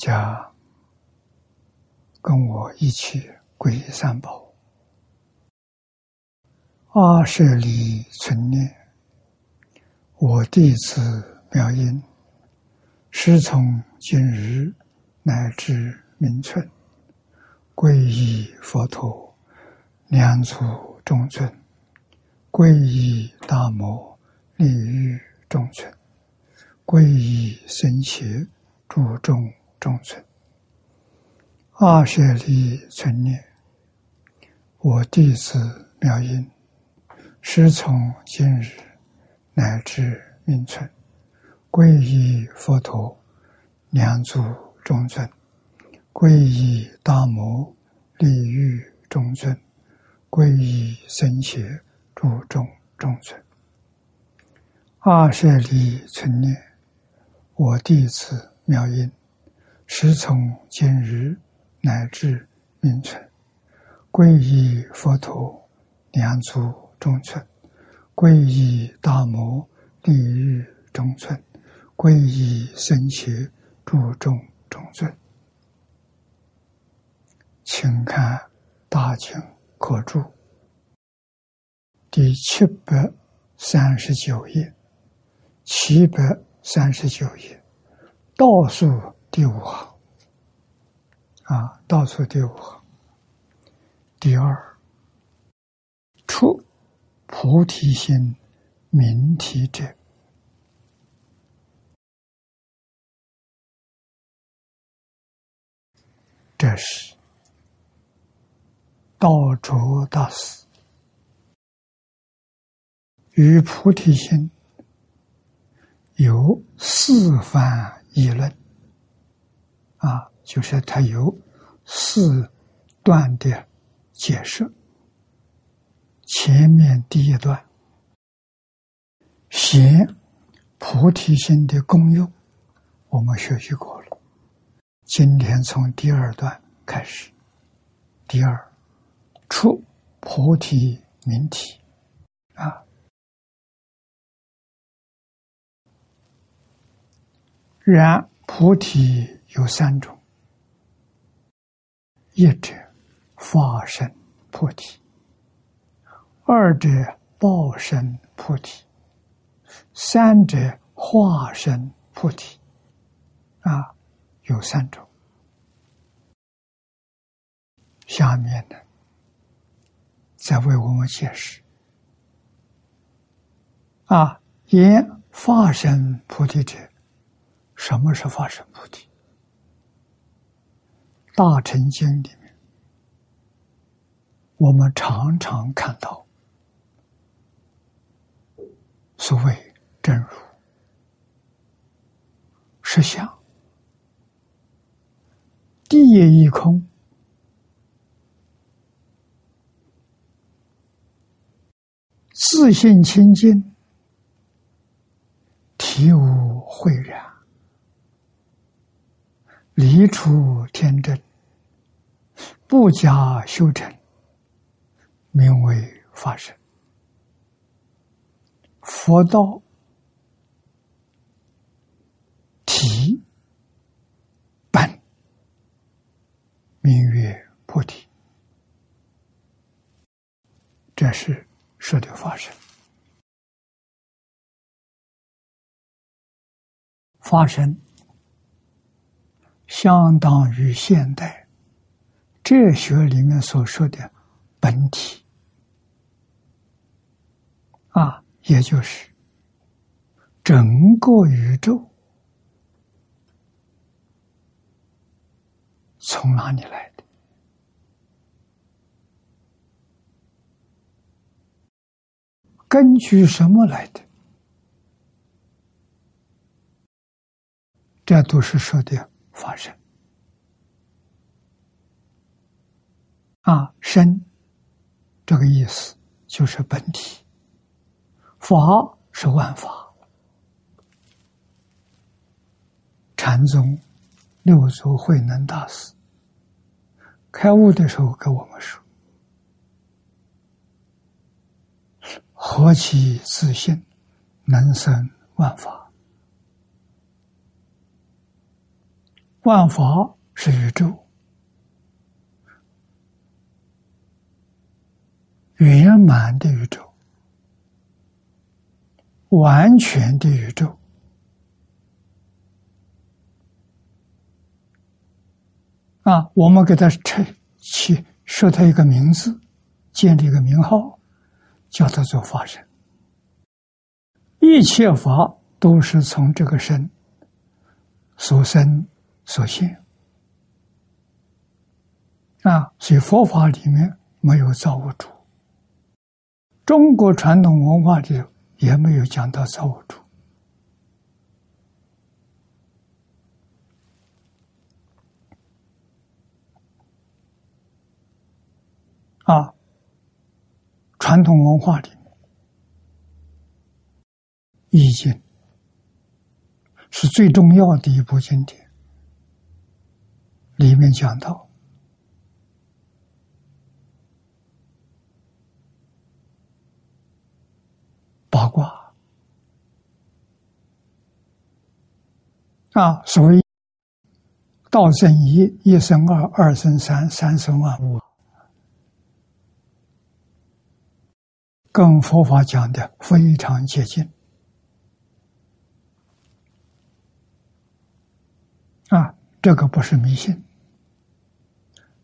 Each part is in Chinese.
家跟我一起皈依三宝。阿舍利存念，我弟子妙音，师从今日乃至明春。皈依佛陀，两足中尊；皈依大摩，利欲中尊；皈依僧伽，注重中尊。二舍利存念，我弟子妙音，师从今日乃至明春，皈依佛陀，两足中尊。皈依大摩，利欲中尊；皈依僧伽，注重中尊。二舍利存念，我弟子妙音，时从今日乃至明春，皈依佛陀，两足中尊；皈依大摩，利欲中尊；皈依僧伽，注重中尊。请看《大经可注》第七百三十九页，七百三十九页倒数第五行。啊，倒数第五行。第二出菩提心明体者，这是。道卓大师与菩提心有四番议论，啊，就是他有四段的解释。前面第一段，显菩提心的功用，我们学习过了。今天从第二段开始，第二。出菩提明体啊！然菩提有三种：一者法身菩提，二者报身菩提，三者化身菩提。啊，有三种。下面呢？在为我们解释啊，言化身菩提者，什么是化身菩提？大乘经里面，我们常常看到所谓真如、实相、地也一空。自信清净，体无秽染，离出天真，不加修成，名为法身。佛道体本，名曰菩提。这是。说的发生，发生相当于现代哲学里面所说的本体啊，也就是整个宇宙从哪里来的？根据什么来的？这都是说的发生啊，身这个意思就是本体，法是万法。禅宗六祖慧能大师开悟的时候跟我们说：“何其自信，能生万法。万法是宇宙，圆满的宇宙，完全的宇宙。”啊，我们给他称起设他一个名字，建立一个名号，叫他做法身。一切法都是从这个身所生所现。啊，所以佛法里面没有造物主，中国传统文化里也没有讲到造物主。啊，传统文化里面，《易经》是最重要的一部经典。里面讲到八卦啊，所谓道生一，一生二，二生三，三生万物。跟佛法讲的非常接近啊，这个不是迷信，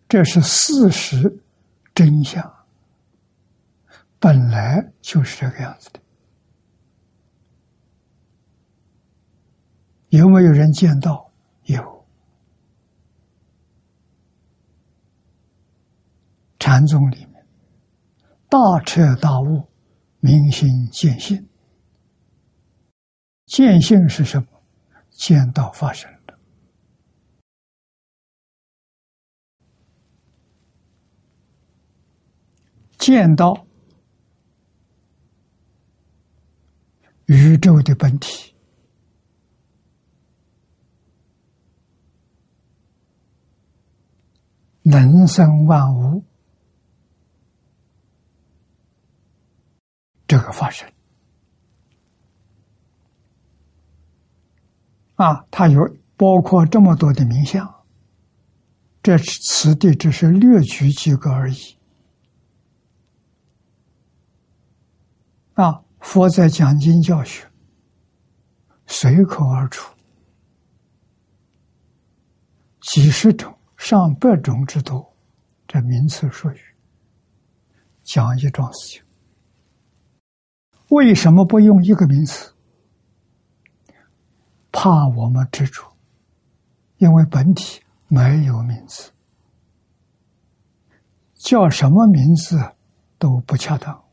这是事实真相，本来就是这个样子的。有没有人见到？有，禅宗里面。大彻大悟，明心见性。见性是什么？见到发生的，见到宇宙的本体，能生万物。这个发生啊，它有包括这么多的名相，这此地只是略举几个而已。啊，佛在讲经教学，随口而出，几十种、上百种之多，这名词术语，讲一桩事情。为什么不用一个名词？怕我们执着，因为本体没有名字，叫什么名字都不恰当，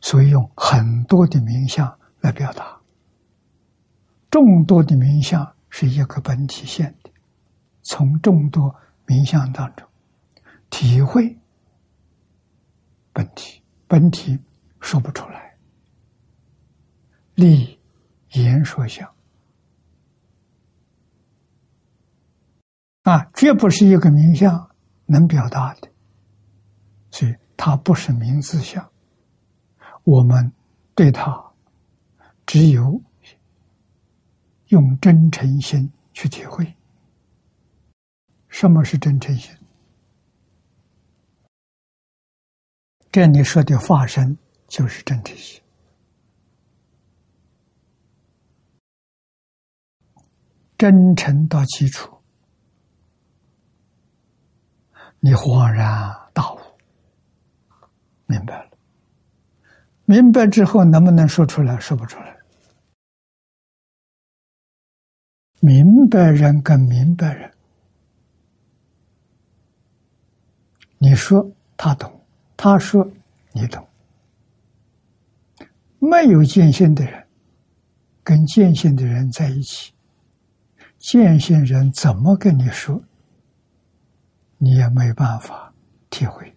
所以用很多的名相来表达。众多的名相是一个本体现的，从众多名相当中体会本体，本体。说不出来，立言说相啊，绝不是一个名相能表达的，所以它不是名字相。我们对它只有用真诚心去体会。什么是真诚心？这里说的化身。就是真诚心，真诚到基础，你恍然大悟，明白了。明白之后，能不能说出来？说不出来。明白人跟明白人，你说他懂，他说你懂。没有见性的人，跟见性的人在一起，见性人怎么跟你说，你也没办法体会。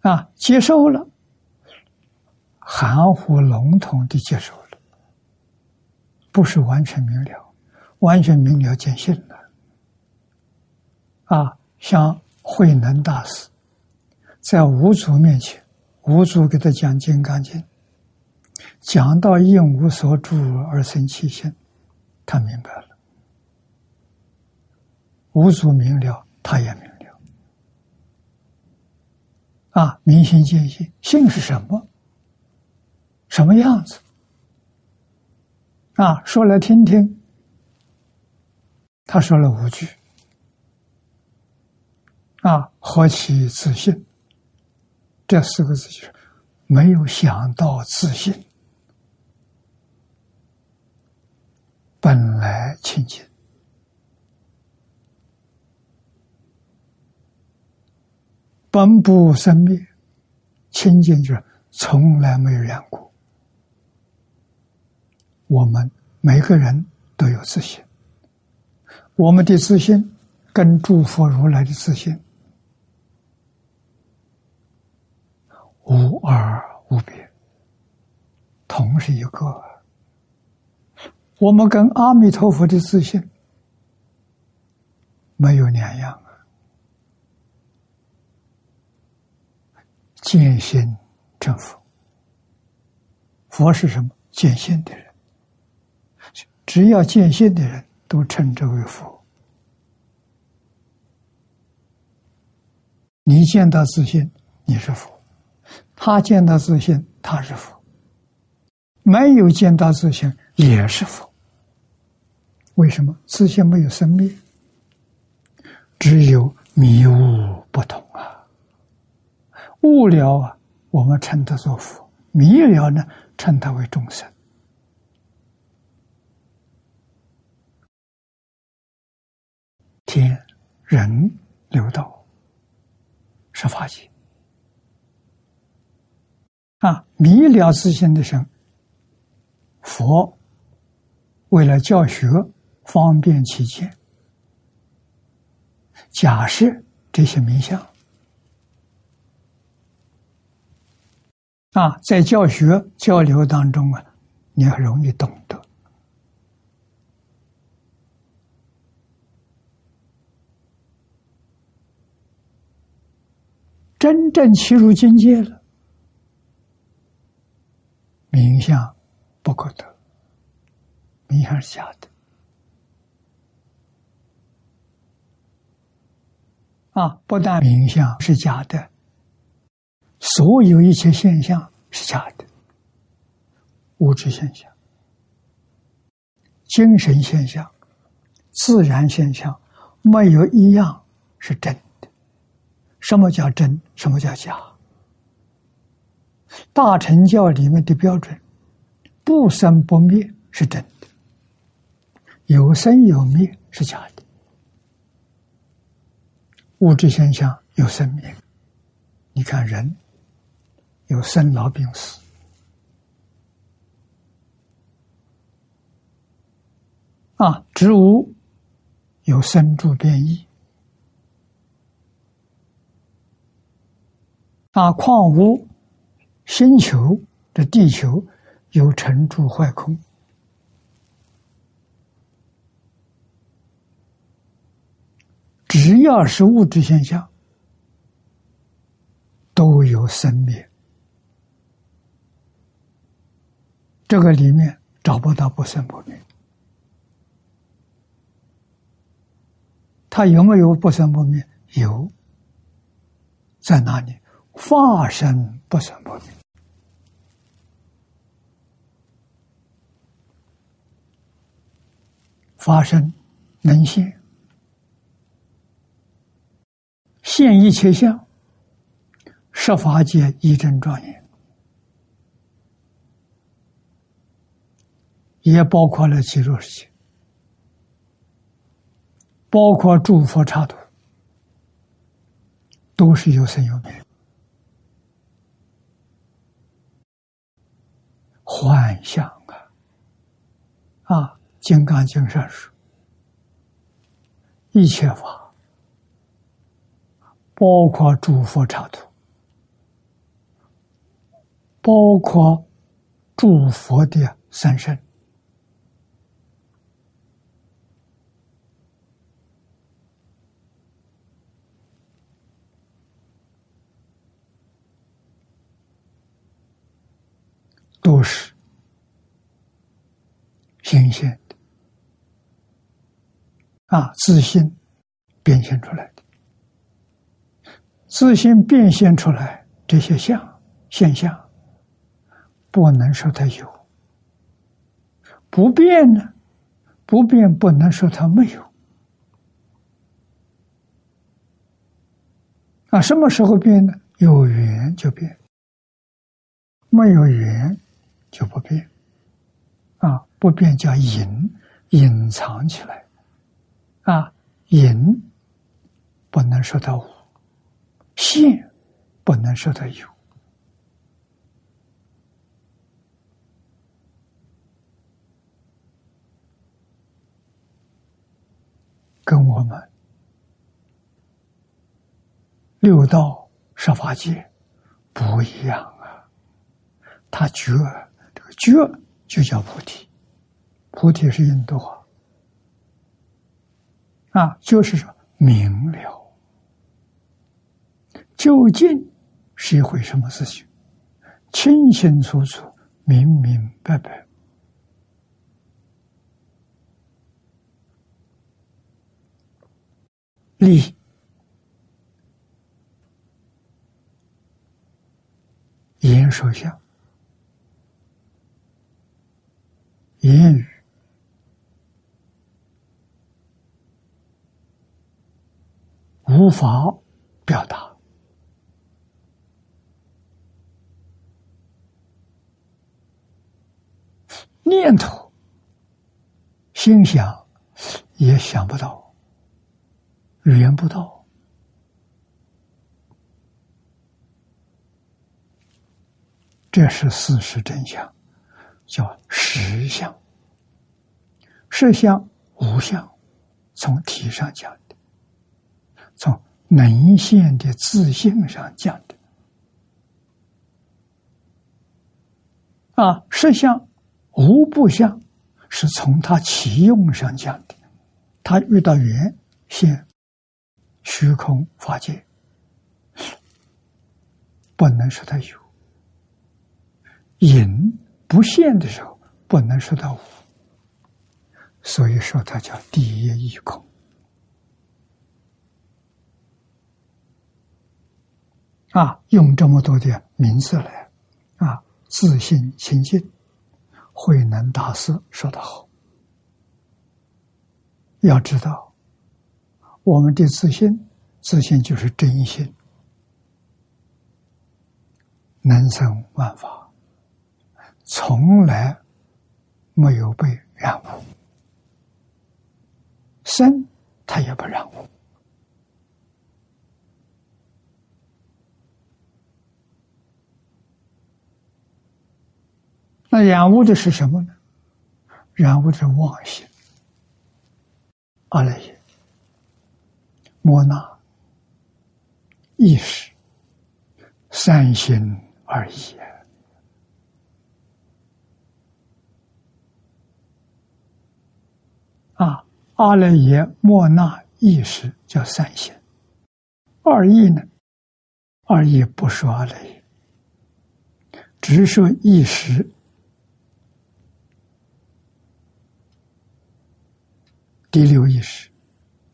啊，接受了，含糊笼统的接受了，不是完全明了，完全明了见性了。啊，像慧能大师，在五祖面前，五祖给他讲《金刚经》，讲到应无所住而生其心，他明白了。五祖明了，他也明了。啊，明心见性，性是什么？什么样子？啊，说来听听。他说了五句。啊，何其自信！这四个字就是没有想到自信，本来清净，本不生灭，清净就是从来没有染过。我们每个人都有自信，我们的自信跟诸佛如来的自信。无二无别，同是一个。我们跟阿弥陀佛的自信没有两样啊！见心成佛，佛是什么？见性的人，只要见性的人都称之为佛。你见到自信，你是佛。他见到自信，他是佛；没有见到自信，也是佛。为什么？自信没有生灭，只有迷悟不同啊。悟了啊，我们称他做佛；迷了呢，称他为众生。天人流道是法界。啊，迷了自信的人，佛为了教学方便起见，假设这些名相啊，在教学交流当中啊，你很容易懂得。真正切入境界了。名相不可得，名相是假的啊！不但名相是假的，所有一切现象是假的，物质现象、精神现象、自然现象，没有一样是真的。什么叫真？什么叫假？大乘教里面的标准，不生不灭是真的，有生有灭是假的。物质现象有生命，你看人有生老病死啊，植物有生住变异啊，矿物。星球的地球有成住坏空，只要是物质现象，都有生灭，这个里面找不到不生不灭。它有没有不生不灭？有，在哪里？发生不生不灭，发生能现，现一切相，十法界一真庄严，也包括了极乐世界，包括诸佛刹土，都是有生有灭。幻象啊！啊，《金刚经》上说，一切法，包括诸佛刹土，包括诸佛的三身，都是新鲜的啊，自信变现出来的，自信变现出来这些相现象，不能说它有，不变呢，不变不能说它没有。啊，什么时候变呢？有缘就变，没有缘就不变。啊，不变叫隐，隐藏起来。啊，隐不能说它无，现不能说的有。跟我们。六道十法界不一样啊，他觉觉就叫菩提，菩提是印度话啊，就是说明了，究竟是一回什么事情，清清楚楚、明明白白，利。言说相，言语无法表达，念头心想也想不到，语言不到。这是事实真相，叫实相。实相无相，从体上讲的，从能现的自信上讲的。啊，实相无不相，是从他其用上讲的。他遇到缘现虚空法界，不能说他有。隐不现的时候，不能说到无，所以说它叫第一义空。啊，用这么多的名字来，啊，自信清净，慧能大师说得好。要知道，我们的自信，自信就是真心，能生万法。从来没有被染污，生他也不染污。那染污的是什么呢？染污的是妄心、阿赖耶、摩那、意识、三心二意。啊，阿赖耶莫那意识叫三心，二意呢？二意不说阿赖耶，只说意识，第六意识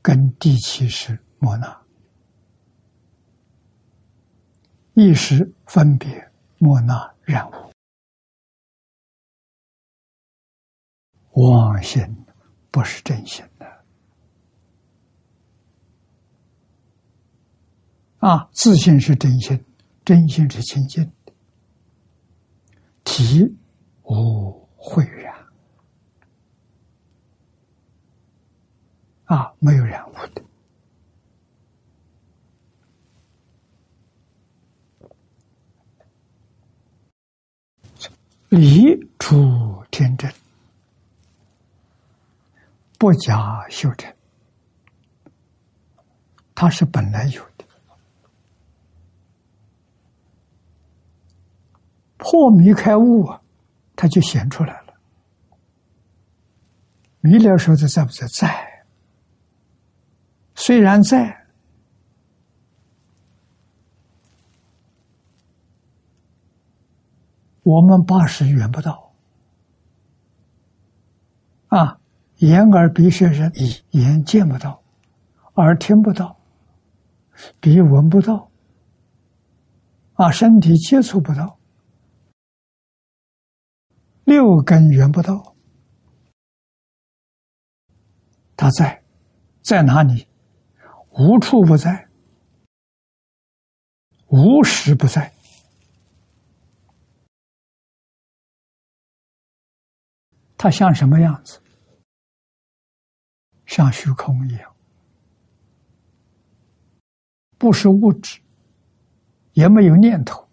跟第七识莫那。意识分别莫那染物妄心。不是真心的啊！自信是真心，真心是清净的，体无秽染啊，没有染污的，理出天真。不假修成，它是本来有的。破迷开悟啊，他就显出来了。迷了时候在不在？在。虽然在，我们八识缘不到啊，眼耳鼻舌身意，眼见不到，耳听不到，鼻闻不到，啊，身体接触不到，六根缘不到，他在，在哪里？无处不在，无时不在。它像什么样子？像虚空一样，不是物质，也没有念头，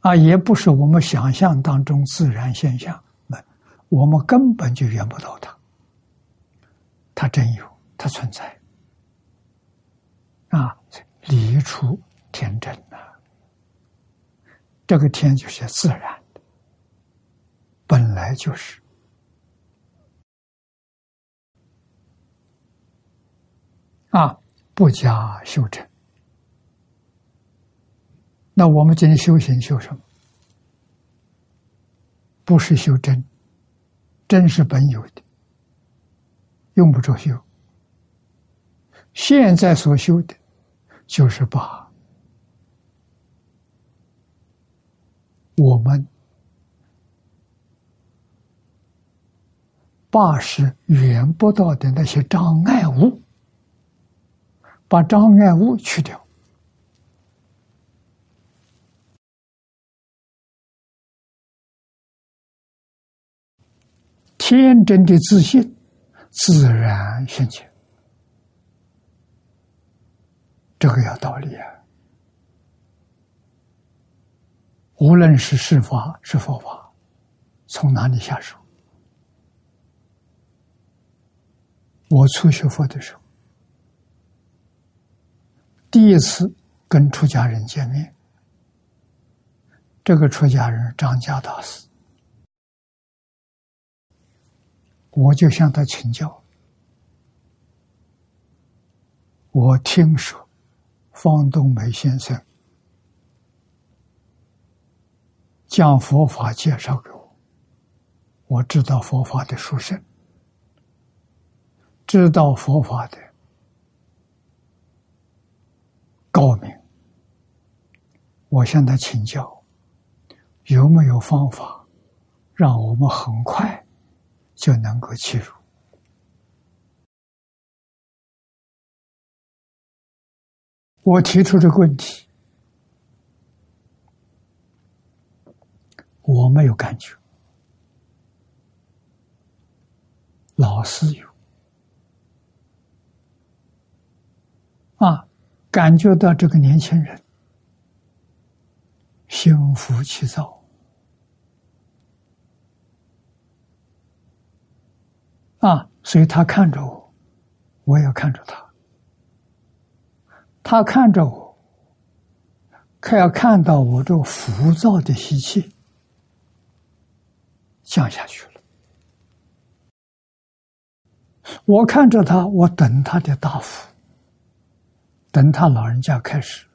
啊，也不是我们想象当中自然现象，那我们根本就缘不到它。它真有，它存在，啊，离出天真呐，这个天就是自然的。本来就是啊，不加修正。那我们今天修行修什么？不是修真，真是本有的，用不着修。现在所修的，就是把我们。八是缘不到的那些障碍物，把障碍物去掉，天真的自信自然现前，这个有道理啊！无论是是法是佛法，从哪里下手？我初学佛的时候，第一次跟出家人见面，这个出家人张家大师，我就向他请教。我听说方东梅先生将佛法介绍给我，我知道佛法的殊胜。知道佛法的高明，我向他请教，有没有方法让我们很快就能够切入？我提出这个问题，我没有感觉，老师有。啊，感觉到这个年轻人心浮气躁啊，所以他看着我，我也看着他。他看着我，可要看到我这浮躁的习气降下去了。我看着他，我等他的答复。等他老人家开始，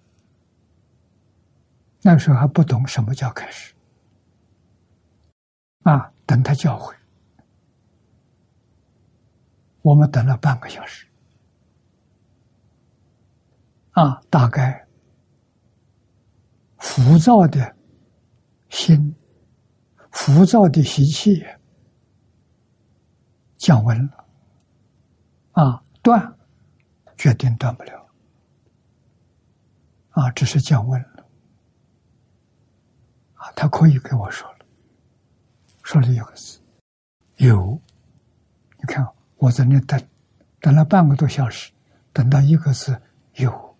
那时候还不懂什么叫开始，啊，等他教诲，我们等了半个小时，啊，大概浮躁的心、浮躁的习气降温了，啊，断，决定断不了。啊，只是降温了。啊，他可以跟我说了，说了一个字，有。你看我在那等，等了半个多小时，等到一个字有，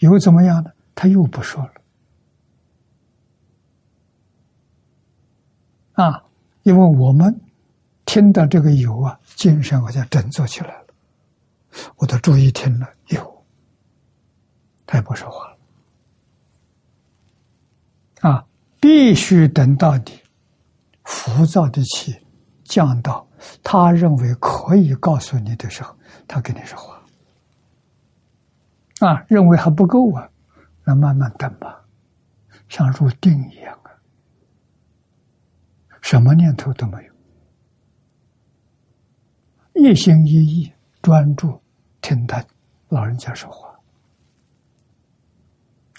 有怎么样呢？他又不说了。啊，因为我们听到这个有啊，精神好像振作起来了，我都注意听了有。他也不说话了，啊！必须等到你浮躁的气降到他认为可以告诉你的时候，他跟你说话。啊，认为还不够啊，那慢慢等吧，像入定一样啊，什么念头都没有，一心一意专注听他老人家说话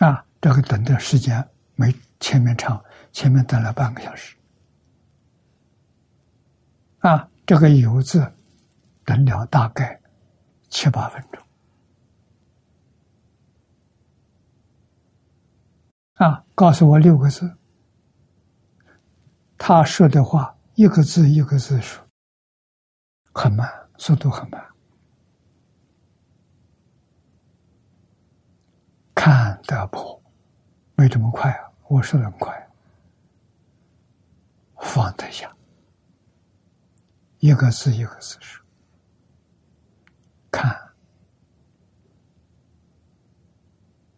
啊。这个等的时间没前面长，前面等了半个小时啊。这个有字等了大概七八分钟。啊，告诉我六个字。他说的话一个字一个字说，很慢，速度很慢。看得破，没这么快啊！我说的很快，放得下，一个字一个字说，看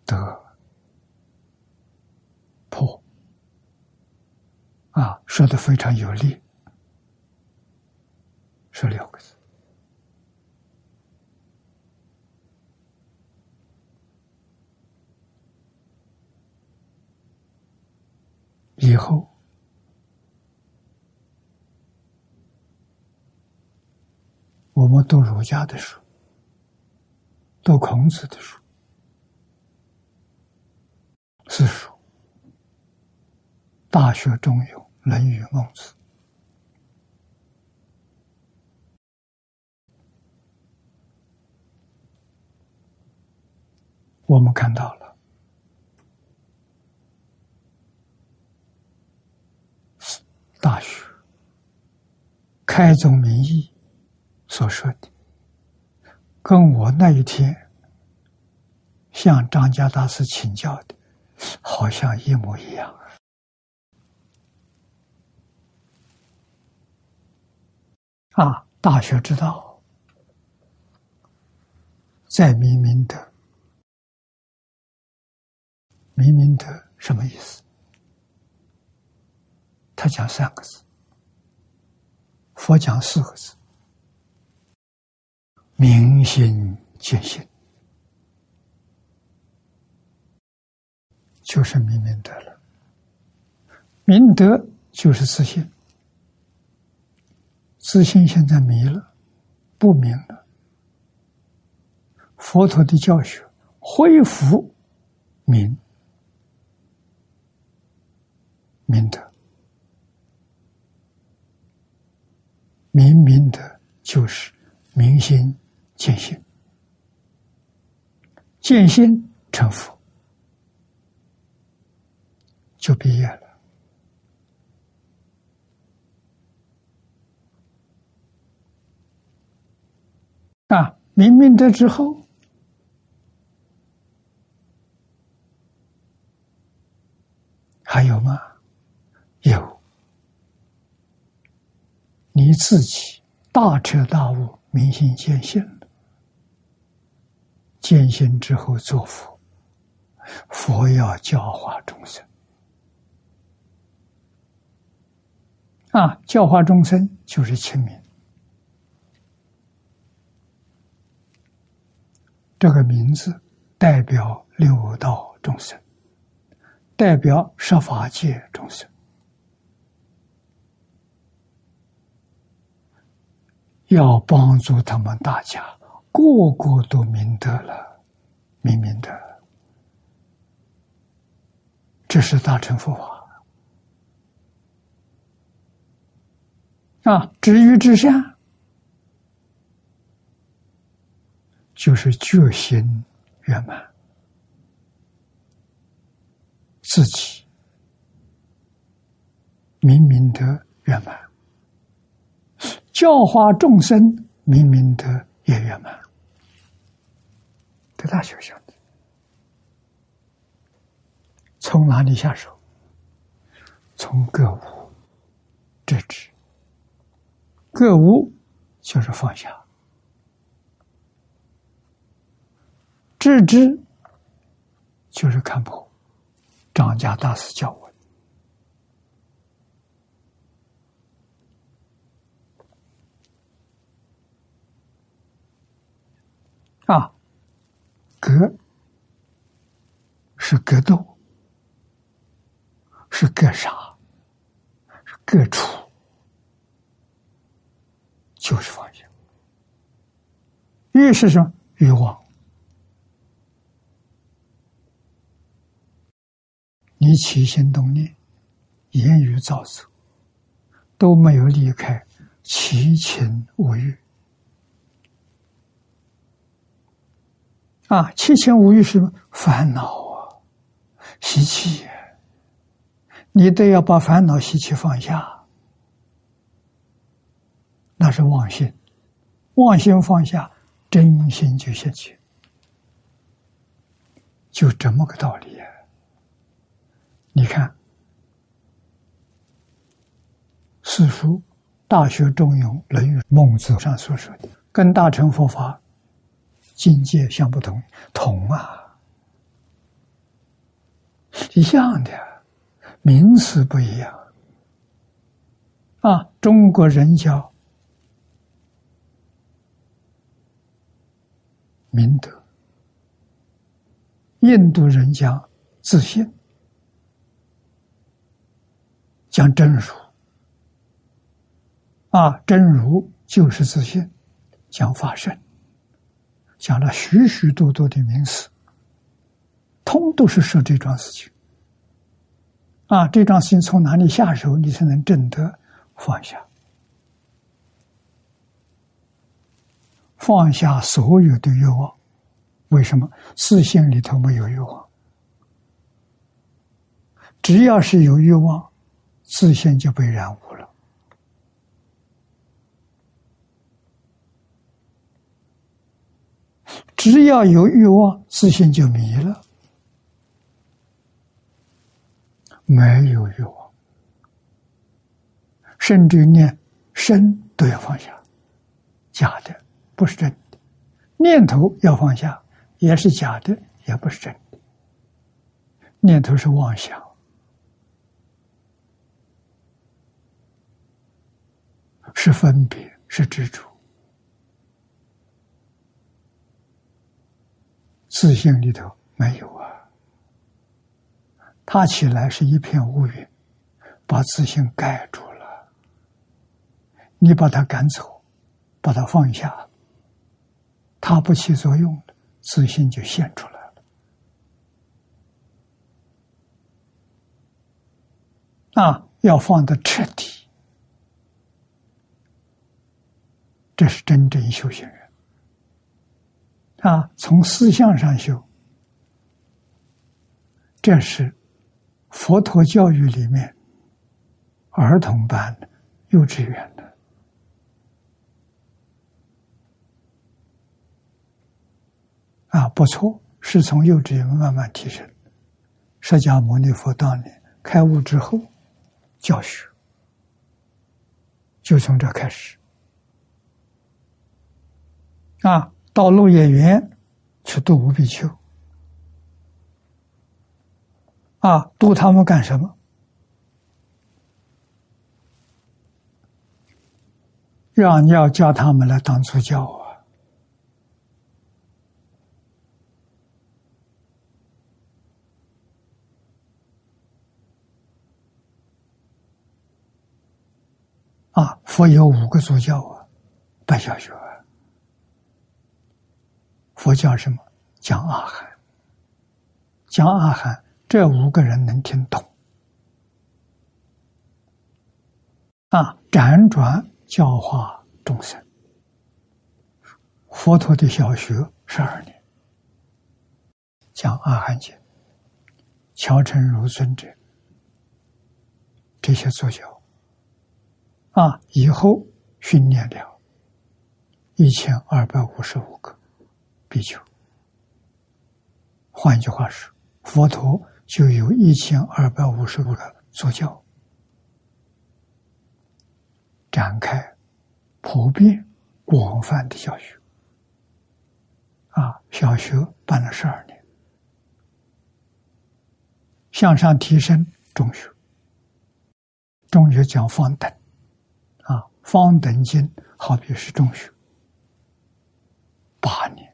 得。破啊，说的非常有力，说六个字。以后我们读儒家的书，读孔子的书，四书。大学中有《论语》《孟子》，我们看到了《大学》开宗明义所说的，跟我那一天向张家大师请教的，好像一模一样。啊，大学之道，在明明德。明明德什么意思？他讲三个字，佛讲四个字：明心见性，就是明明德了。明德就是自信。自信现在迷了，不明了。佛陀的教学恢复明明德，明明德就是明心见心，见心成佛，就毕业了。啊，明明德之后，还有吗？有，你自己大彻大悟、明心见性，见性之后做佛，佛要教化众生。啊，教化众生就是清明。这个名字代表六道众生，代表十法界众生，要帮助他们大家个个都明得了，明明德，这是大乘佛法啊！至于之下。就是觉心圆满，自己明明德圆满，教化众生明明德也圆满，大学相的。从哪里下手？从各无制止，各无就是放下。知之，就是看破。张家大师教我啊，格是格斗，是各杀，是各处，就是放下。欲是什么？欲望。你起心动念、言语造作，都没有离开七情五欲。啊，七情五欲是？烦恼啊，习气。你都要把烦恼习气放下，那是妄心。妄心放下，真心就现去，就这么个道理啊。你看，四书、《大学》《中庸》《论语》《孟子》上所说的，跟大乘佛法境界相不同，同啊，一样的，名词不一样啊。中国人叫明德，印度人讲自信。讲真如，啊，真如就是自信；讲法身，讲了许许多多的名词，通都是说这桩事情。啊，这桩事情从哪里下手，你才能真的放下？放下所有的欲望，为什么？自信里头没有欲望，只要是有欲望。自信就被染污了。只要有欲望，自信就迷了。没有欲望，甚至念身都要放下，假的不是真的；念头要放下，也是假的，也不是真的。念头是妄想。是分别，是执着。自信里头没有啊，它起来是一片乌云，把自信盖住了。你把它赶走，把它放下，它不起作用了，自信就现出来了。啊，要放的彻底。这是真正修行人啊！从思想上修，这是佛陀教育里面儿童班、幼稚园的啊，不错，是从幼稚园慢慢提升。释迦牟尼佛当年开悟之后，教学就从这开始。啊，到鹿野园去度五比丘，啊，度他们干什么？让要叫他们来当助教啊！啊，佛有五个助教啊，办小学。佛教什么？讲阿含，讲阿含，这五个人能听懂啊？辗转教化众生，佛陀的小学十二年，讲阿含经，乔成如尊者这些作教啊，以后训练了一千二百五十五个。比丘，换一句话说，佛陀就有一千二百五十五个座教，展开普遍广泛的教学。啊，小学办了十二年，向上提升中学，中学讲方等，啊，方等经好比是中学，八年。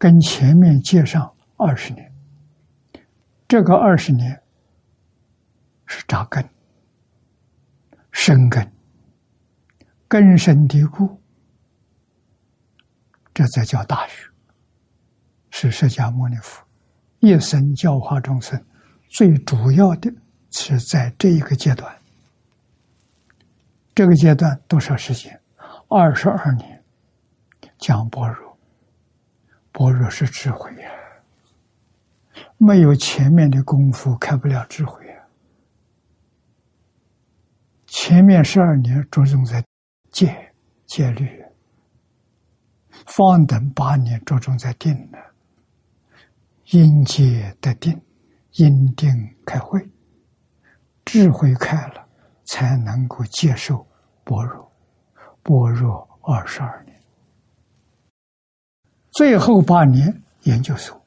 跟前面接上二十年，这个二十年是扎根、生根、根深蒂固，这才叫大学。是释迦牟尼佛一生教化众生最主要的，是在这一个阶段。这个阶段多少时间？二十二年，讲般若。般若是智慧呀，没有前面的功夫，开不了智慧啊。前面十二年着重在戒戒律，方等八年着重在定呢。因戒得定，因定开慧，智慧开了，才能够接受般若。般若二十二年，最后八年研究所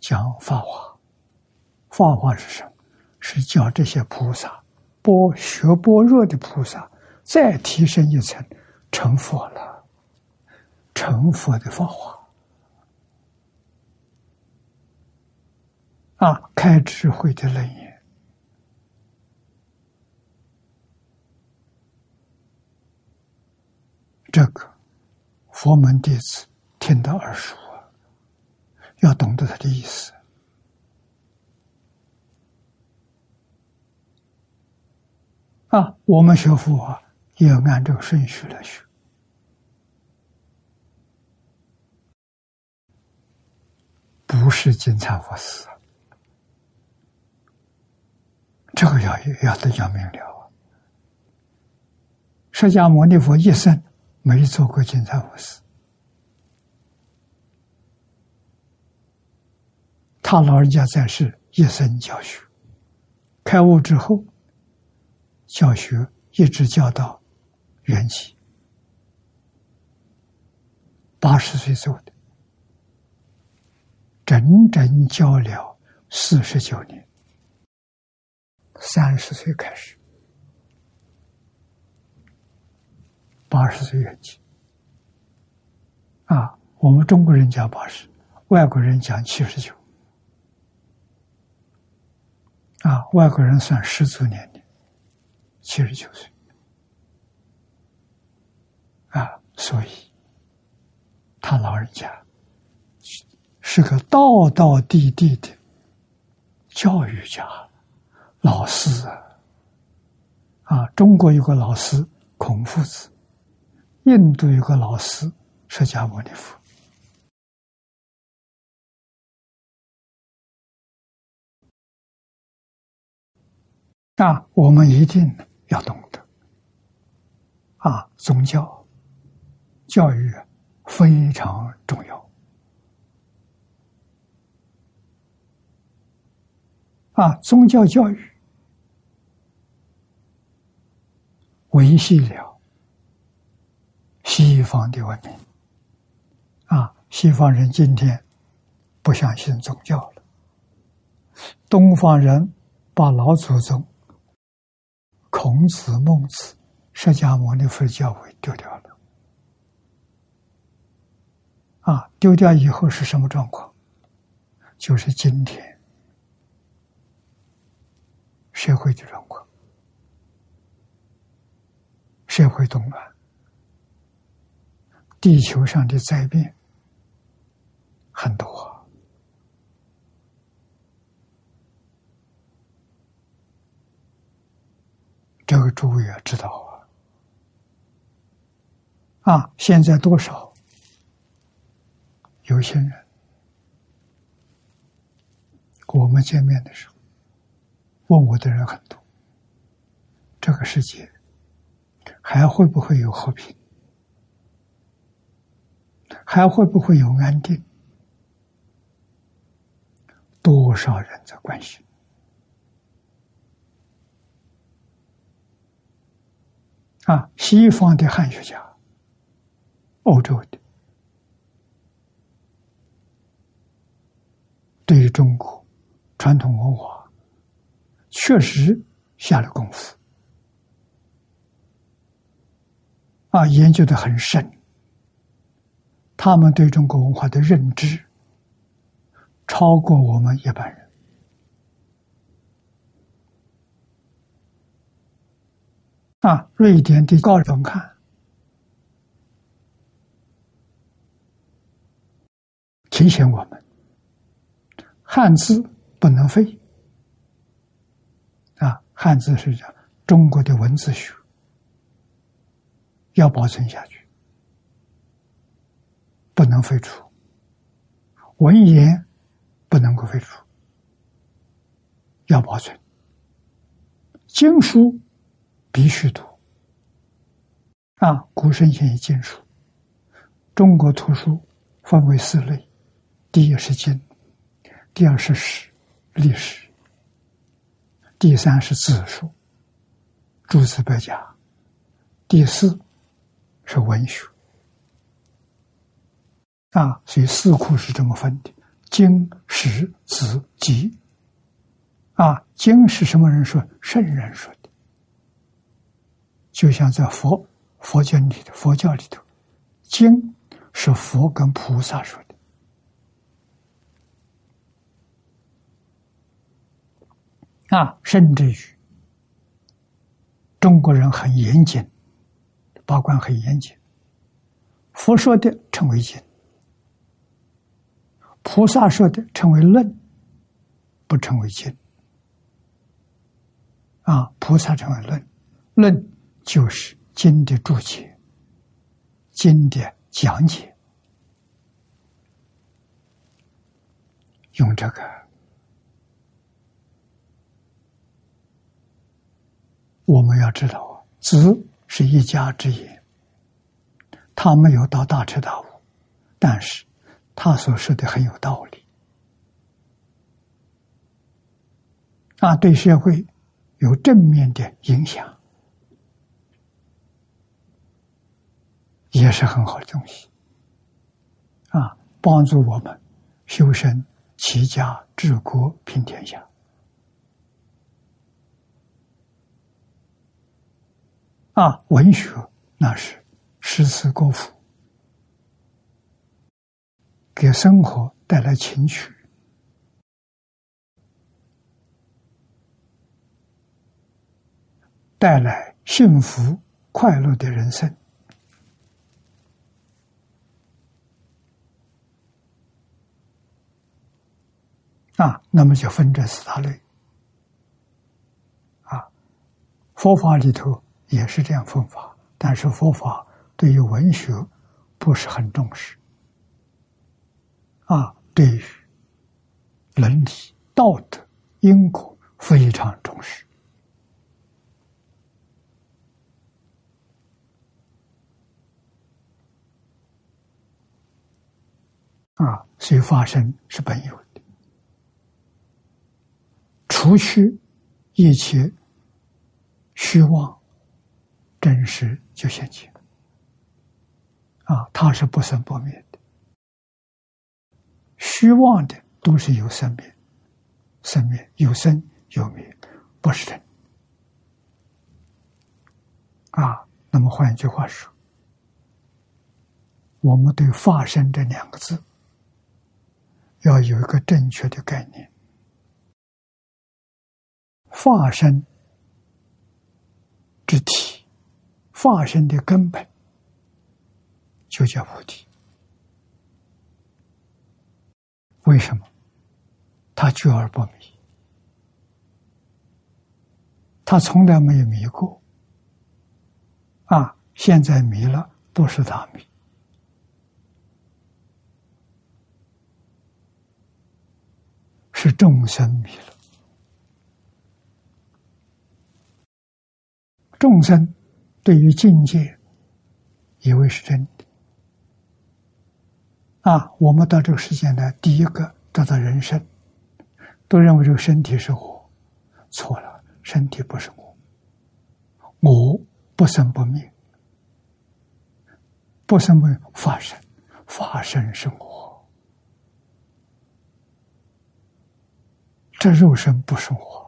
讲法华。法华是什么？是教这些菩萨，波学般若的菩萨，再提升一层，成佛了，成佛的法华。啊，开智慧的楞严，这个佛门弟子听到耳熟啊，要懂得他的意思啊。我们学佛啊，也要按这个顺序来学，不是金蝉佛寺。这个要要得要明了。释迦牟尼佛一生没做过金蝉佛寺，他老人家在世一生教学，开悟之后教学一直教到元寂，八十岁走的，整整教了四十九年。三十岁开始，八十岁元寂。啊，我们中国人讲八十，外国人讲七十九。啊，外国人算十足年龄，七十九岁。啊，所以他老人家是个道道地地的教育家。老师啊，啊，中国有个老师孔夫子，印度有个老师释迦牟尼佛，啊，我们一定要懂得，啊，宗教教育非常重要。啊，宗教教育维系了西方的文明。啊，西方人今天不相信宗教了，东方人把老祖宗孔子、孟子、释迦牟尼佛教诲丢掉了。啊，丢掉以后是什么状况？就是今天。社会的状况，社会动乱，地球上的灾变很多，这个诸位要知道啊！啊，现在多少有些人，我们见面的时候。问我的人很多，这个世界还会不会有和平？还会不会有安定？多少人在关心？啊，西方的汉学家，欧洲的，对于中国传统文化。确实下了功夫，啊，研究的很深。他们对中国文化的认知超过我们一般人，啊，瑞典的高人看，提醒我们，汉字不能废。啊，汉字是讲中国的文字学，要保存下去，不能废除。文言不能够废除，要保存。经书。必须读啊！古圣先贤经书，中国图书分为四类：第一是经，第二是史、历史，第三是字书，诸子百家，第四是文学啊。所以四库是这么分的：经、史、子、集。啊，经是什么人说？圣人说。就像在佛佛教里头，佛教里头，经是佛跟菩萨说的。啊，甚至于中国人很严谨，把关很严谨，佛说的称为经，菩萨说的称为论，不称为经啊，菩萨称为论，论。就是经的注解，经的讲解，用这个，我们要知道，子是一家之言，他没有到大彻大悟，但是他所说的很有道理，啊，对社会有正面的影响。也是很好的东西，啊，帮助我们修身、齐家、治国、平天下。啊，文学那是诗词歌赋，给生活带来情趣，带来幸福快乐的人生。啊，那么就分这四大类。啊，佛法里头也是这样分法，但是佛法对于文学不是很重视。啊，对于伦理、道德、因果非常重视。啊，所以发生是本有的。除去一切虚妄，真实就现前。啊，它是不生不灭的。虚妄的都是有生灭，生灭有生有灭，不是真。啊，那么换一句话说，我们对“发生”这两个字要有一个正确的概念。化身之体，化身的根本就叫菩提。为什么？他觉而不迷，他从来没有迷过。啊，现在迷了，不是他迷，是众生迷了。众生对于境界以为是真的啊！我们到这个世界来，第一个得到人生，都认为这个身体是我，错了，身体不是我，我不生不灭，不生不灭，发生，发生是我，这肉身不是我。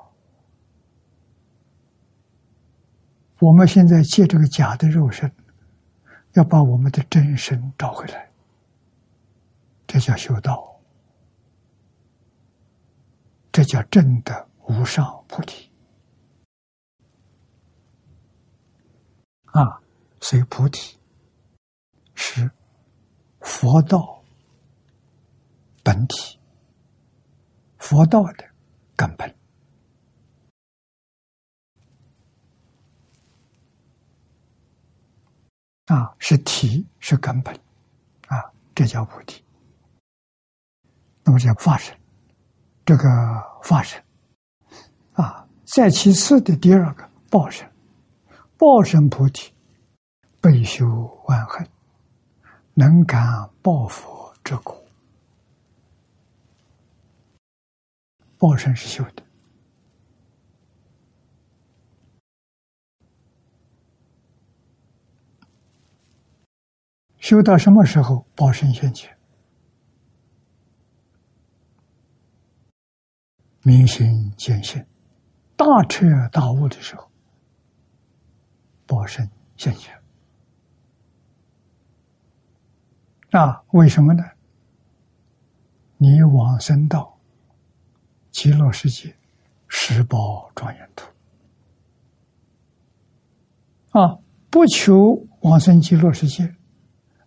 我们现在借这个假的肉身，要把我们的真身找回来，这叫修道，这叫正的无上菩提。啊，所以菩提是佛道本体，佛道的根本。啊，是体是根本啊，这叫菩提。那么叫法身，这个法身啊，在其次的第二个报身，报身菩提，备修万恨，能感报佛之果。报身是修的，修到什么时候报身现前？明心见性，大彻大悟的时候，报身现前。啊，为什么呢？你往生到极乐世界，十宝庄严土。啊，不求往生极乐世界，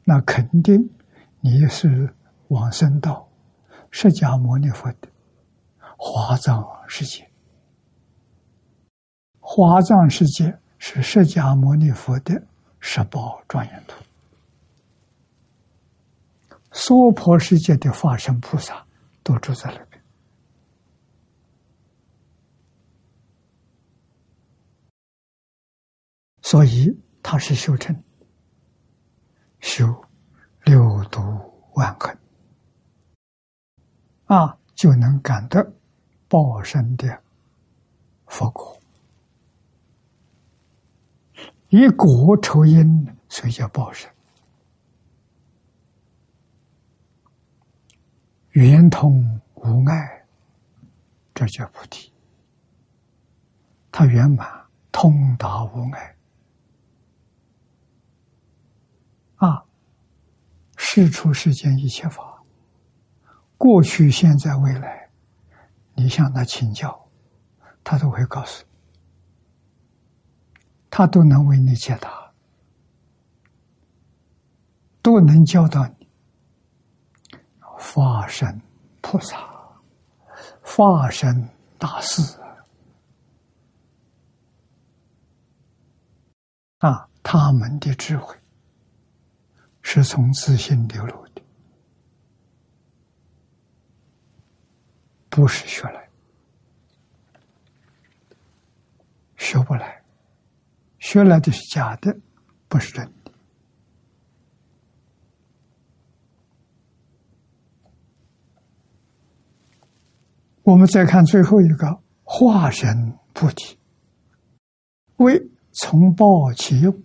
那肯定你是往生到释迦牟尼佛的。华藏世界，华藏世界是释迦牟尼佛的十宝庄严图。娑婆世界的化身菩萨都住在那边，所以他是修成，修六度万恒啊，就能感得。报身的佛果，以果酬因，所以叫报身。圆通无碍，这叫菩提。它圆满通达无碍啊！世出世间一切法，过去、现在、未来。你向他请教，他都会告诉你，他都能为你解答，都能教导你。化身菩萨，化身大士啊，他们的智慧是从自信流露的。不是学来，学不来，学来的是假的，不是真的。我们再看最后一个化身菩提，为从报其用，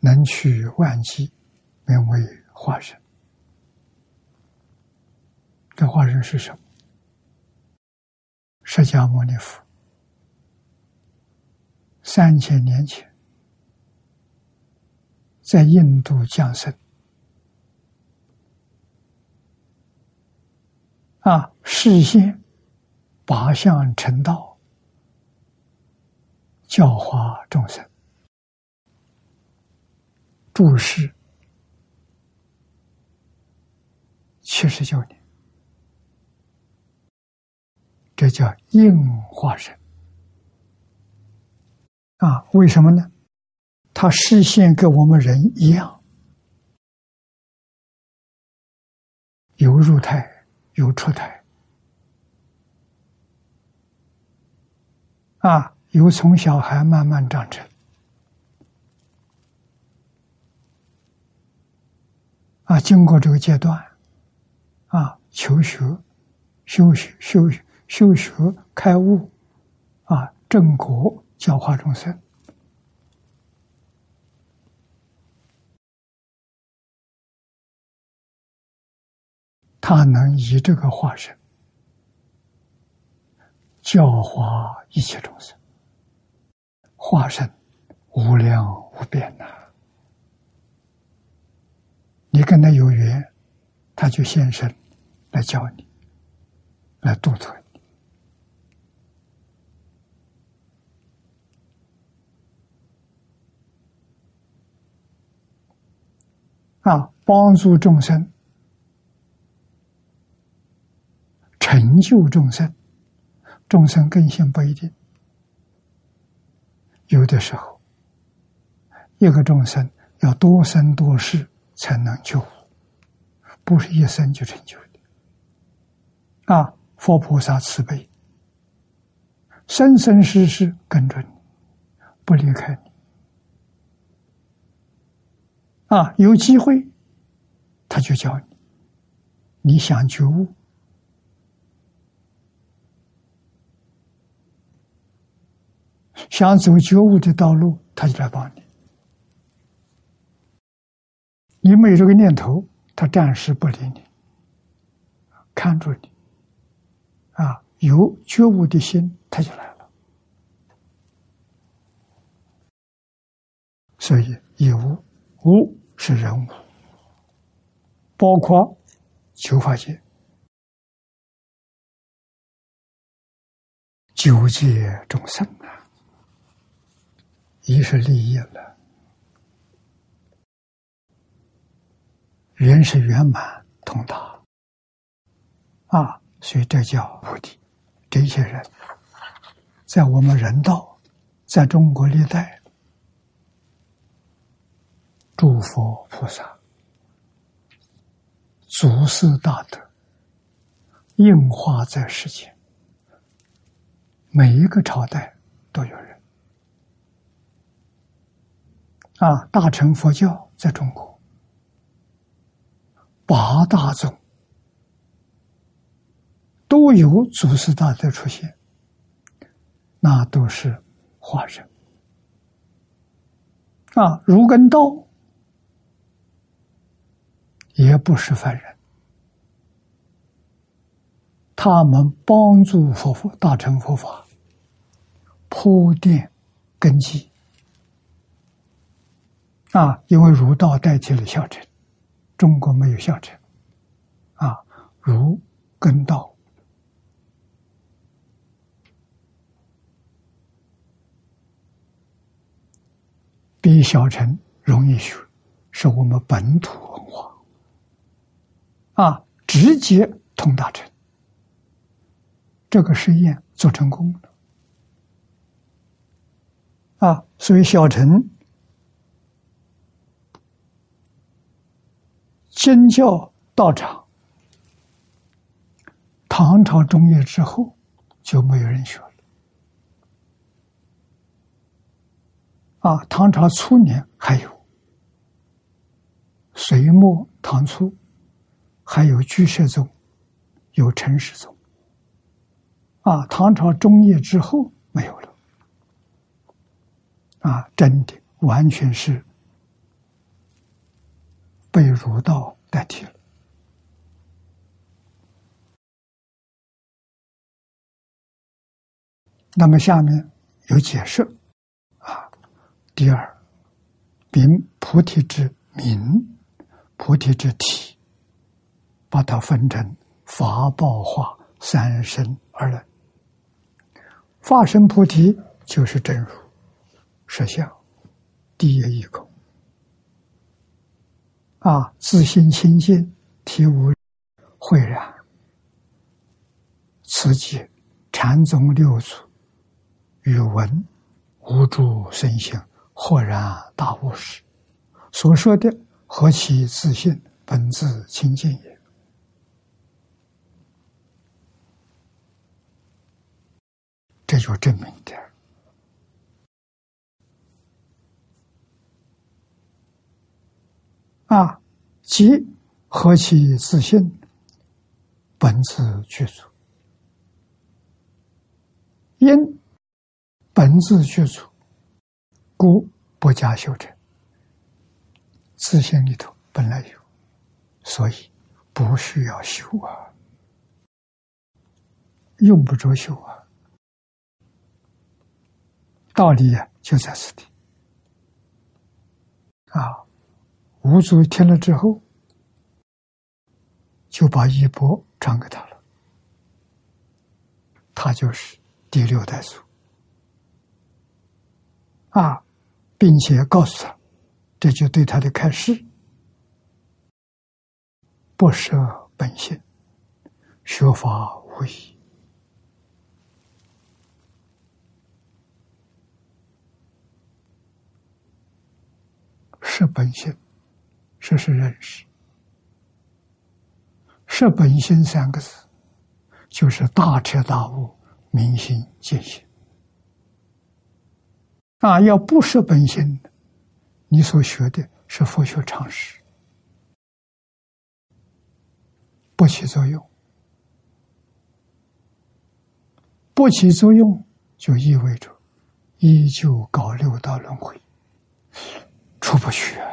能取万机，名为化身。这化身是什么？释迦牟尼佛三千年前在印度降生，啊，示现八相成道，教化众生，注释七十九年。这叫应化身啊？为什么呢？他视线跟我们人一样，有入胎，有出胎，啊，有从小孩慢慢长成，啊，经过这个阶段，啊，求学、修学、修学。修学开悟，啊，正果教化众生，他能以这个化身教化一切众生，化身无量无边呐！你跟他有缘，他就现身来教你，来度脱。啊，帮助众生，成就众生，众生更新不一定。有的时候，一个众生要多生多世才能救，不是一生就成就的。啊，佛菩萨慈悲，生生世世跟着你，不离开你。啊，有机会，他就教你。你想觉悟，想走觉悟的道路，他就来帮你。你没有这个念头，他暂时不理你，看住你。有觉悟的心，他就来了。所以有无。无是人物，包括求法界、九界众生啊，一是利益了，原是圆满通达啊，所以这叫菩提。这些人，在我们人道，在中国历代。诸佛菩萨、祖师大德，应化在世间，每一个朝代都有人。啊，大乘佛教在中国，八大宗都有祖师大德出现，那都是化身。啊，如根道。也不是凡人，他们帮助佛佛大乘佛法铺垫根基啊，因为儒道代替了小乘，中国没有小乘啊，儒跟道比小乘容易学，是我们本土文化。啊，直接通大成，这个实验做成功了。啊，所以小乘经教道场，唐朝中叶之后就没有人学了。啊，唐朝初年还有，隋末唐初。还有居舍宗，有陈氏宗，啊，唐朝中叶之后没有了，啊，真的完全是被儒道代替了。那么下面有解释，第二，名菩提之名，菩提之体。把它分成法报化三身而论。化身菩提就是真如实相，第一一口啊，自心清净，体无秽然，此即禅宗六祖语文无诸身心豁然大悟时所说的何其自信本自清净也。这就证明的啊，即何其自信，本自具足，因本自具足，故不加修正。自信里头本来有，所以不需要修啊，用不着修啊。道理呀，就在此地。啊，五祖听了之后，就把衣钵传给他了。他就是第六代祖。啊，并且告诉他，这就对他的开示。不舍本性，学法无益。是本性，这是认识。是本性三个字，就是大彻大悟、明心见性。啊，要不是本心你所学的是佛学常识，不起作用。不起作用，就意味着依旧搞六道轮回，出不去啊！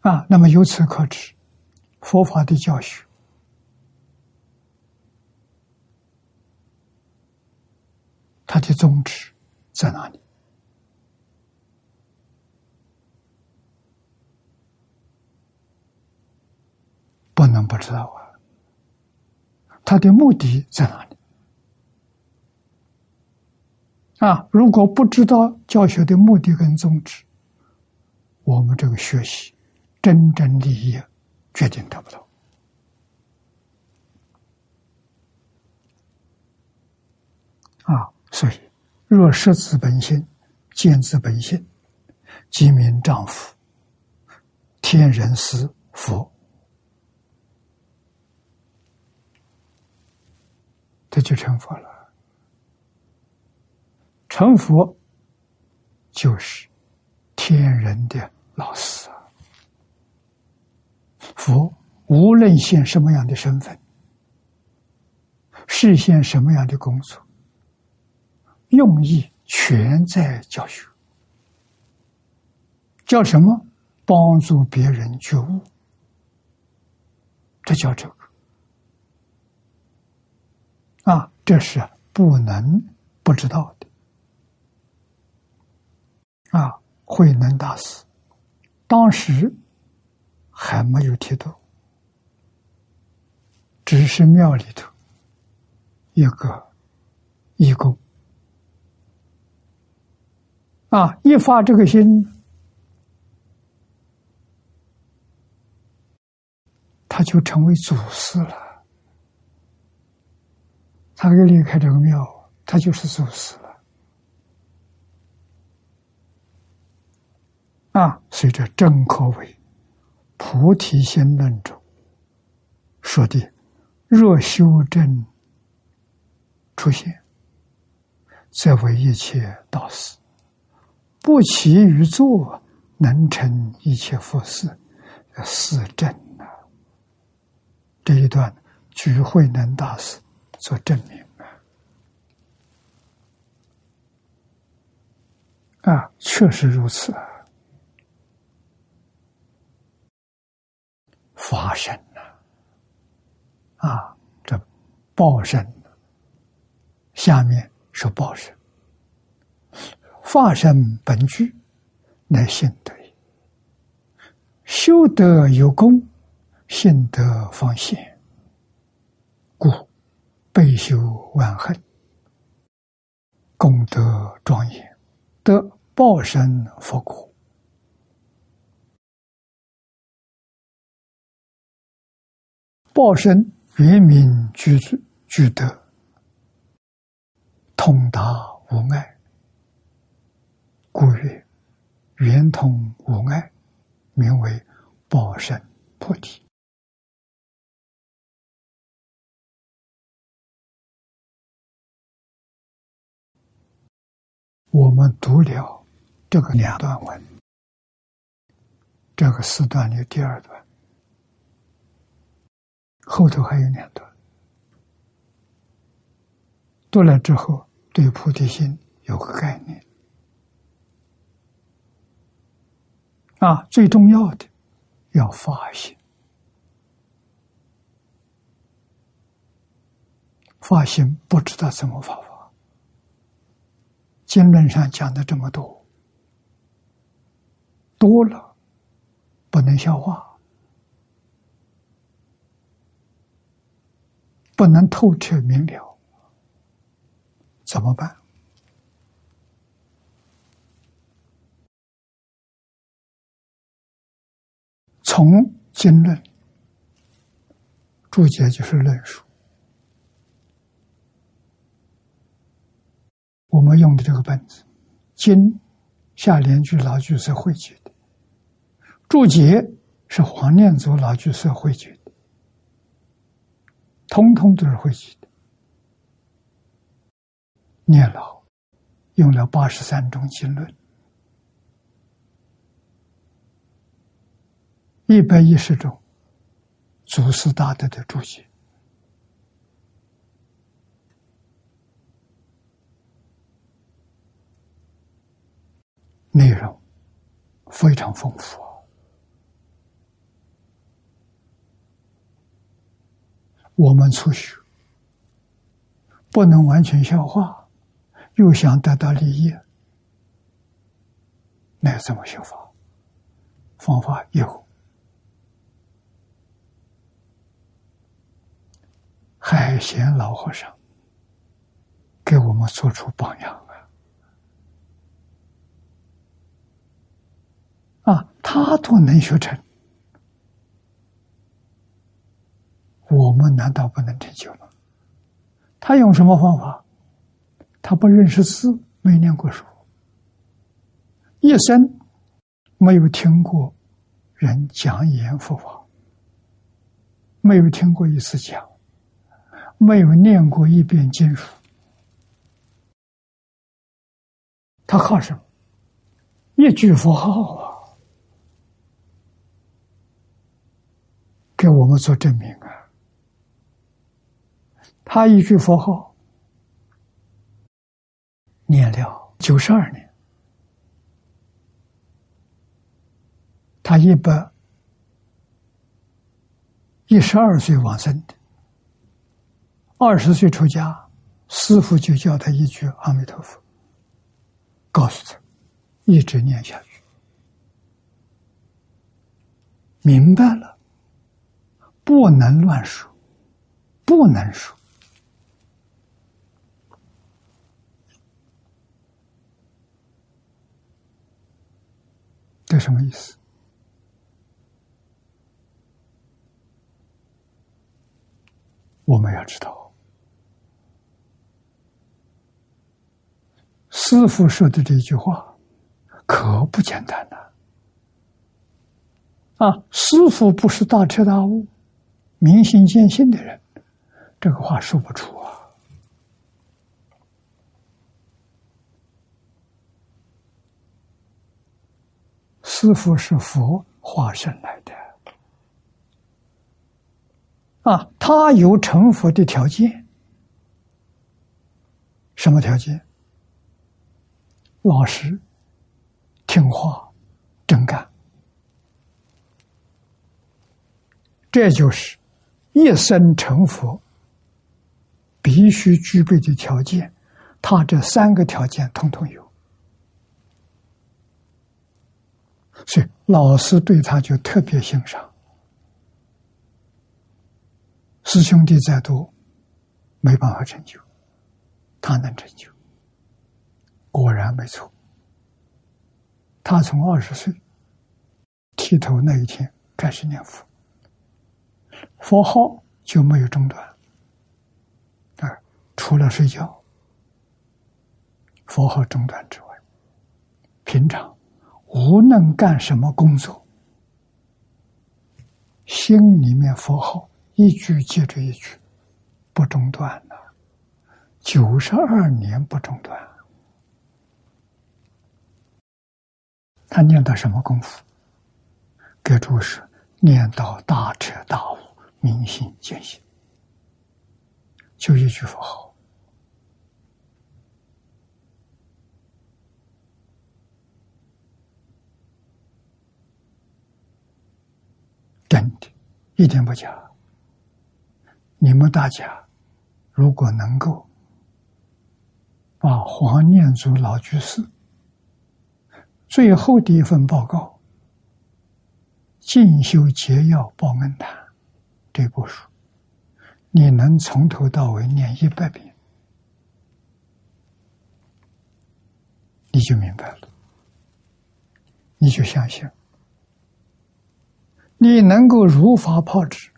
啊，那么由此可知，佛法的教学。它的宗旨在哪里？不能不知道啊！它的目的在哪里？啊，如果不知道教学的目的跟宗旨，我们这个学习真正利益决定得不到。啊！所以，若识自本性，见自本性，即名丈夫。天人师佛，这就成佛了。成佛就是天人的老师啊！佛无论现什么样的身份，实现什么样的工作。用意全在教学，叫什么？帮助别人觉悟，这叫这个啊！这是不能不知道的啊！慧能大师当时还没有剃度，只是庙里头一个义工。啊！一发这个心，他就成为祖师了。他一离开这个庙，他就是祖师了。啊！随着正可为《菩提心论》中说的：“若修正出现，则为一切道师。”不起于坐，能成一切佛事，是正啊！这一段举慧能大师做证明啊！啊，确实如此啊！发生了啊！这报身，下面是报身。法身本具，乃性德也。修德有功，性德方显。故备修万恨，功德庄严，得报身佛果。报身原名具具德，通达无碍。故曰：“圆通无碍，名为报身菩提。”我们读了这个两段文，这个四段的第二段，后头还有两段。读了之后，对菩提心有个概念。啊，最重要的要发心，发心不知道怎么发法。经论上讲的这么多，多了不能消化，不能透彻明了，怎么办？从经论注解就是论述。我们用的这个本子，经下联句老居士汇集的，注解是黄念祖老居士汇集的，通通都是汇集的。念老用了八十三种经论，一百一十种祖师大德的注解。内容非常丰富，我们初学不能完全消化，又想得到利益，那怎么修法？方法有，海贤老和尚给我们做出榜样。啊，啊他都能学成，我们难道不能成就吗？他用什么方法？他不认识字，没念过书，一生没有听过人讲言佛法，没有听过一次讲，没有念过一遍经书，他靠什么？一句佛号啊！给我们做证明啊！他一句佛号念了九十二年，他一百一十二岁往生的，二十岁出家，师傅就教他一句阿弥陀佛，告诉他一直念下去，明白了。不能乱说，不能说，这什么意思？我们要知道，师傅说的这句话可不简单呐！啊，师傅不是大彻大悟。明心见性的人，这个话说不出啊。师傅是佛化身来的，啊，他有成佛的条件，什么条件？老实、听话、真干，这就是。一生成佛必须具备的条件，他这三个条件通通有，所以老师对他就特别欣赏。师兄弟再多，没办法成就，他能成就，果然没错。他从二十岁剃头那一天开始念佛。佛号就没有中断，啊，除了睡觉，佛号中断之外，平常无论干什么工作，心里面佛号一句接着一句，不中断了，九十二年不中断，他念到什么功夫？给诸是念到大彻大悟。明心见性，就一句佛号，真的，一点不假。你们大家如果能够把黄念祖老居士最后的一份报告《进修节要报恩谈》。这部书，你能从头到尾念一百遍，你就明白了，你就相信，你能够如法炮制，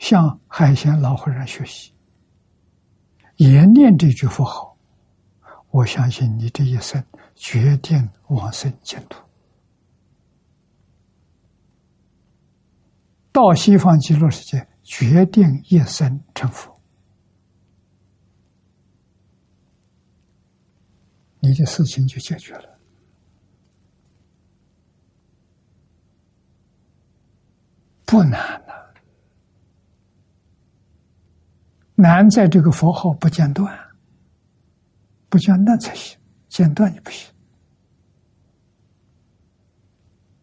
向海贤老和尚学习，也念这句佛号，我相信你这一生决定往生净土，到西方极乐世界，决定一生成佛。你的事情就解决了，不难了，难在这个佛号不间断，啊不间断才行，间断也不行。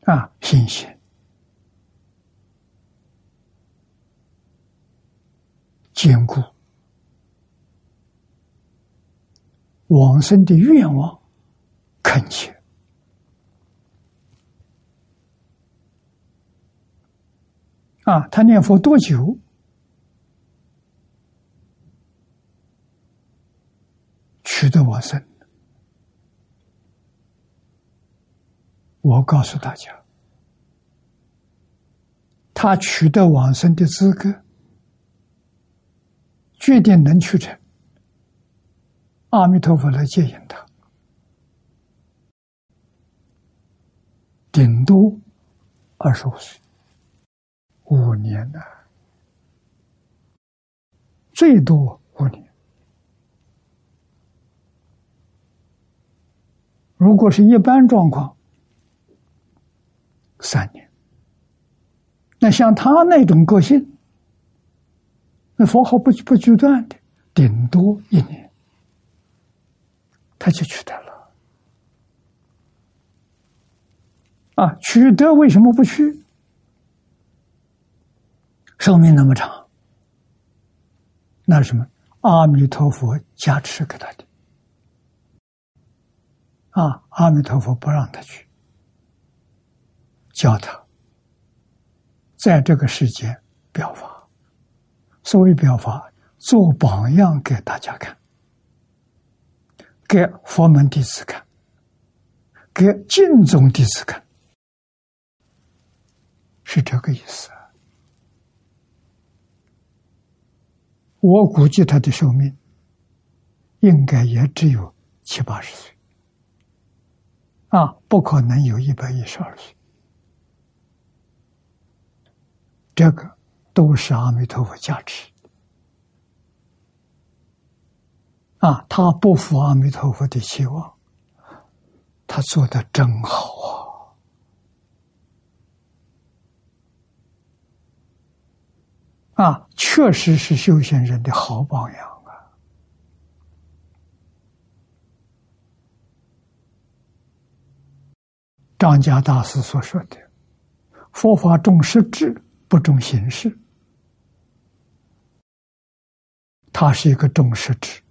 啊，新鲜、坚固。往生的愿望恳切啊！他念佛多久取得往生？我告诉大家，他取得往生的资格，决定能去成。阿弥陀佛来接引他，顶多二十五岁，五年呐，最多五年。如果是一般状况，三年。那像他那种个性，那佛号不不间断的，顶多一年。他就取得了，啊，取得为什么不去？寿命那么长，那是什么？阿弥陀佛加持给他的，啊，阿弥陀佛不让他去，教他在这个世间表法，所谓表法，做榜样给大家看。给佛门弟子看，给净宗弟子看，是这个意思。我估计他的寿命应该也只有七八十岁，啊，不可能有一百一十二岁。这个都是阿弥陀佛加持。啊，他不负阿弥陀佛的期望，他做的真好啊！啊，确实是修行人的好榜样啊！张家大师所说的“佛法重实质，不重形式”，他是一个重实质。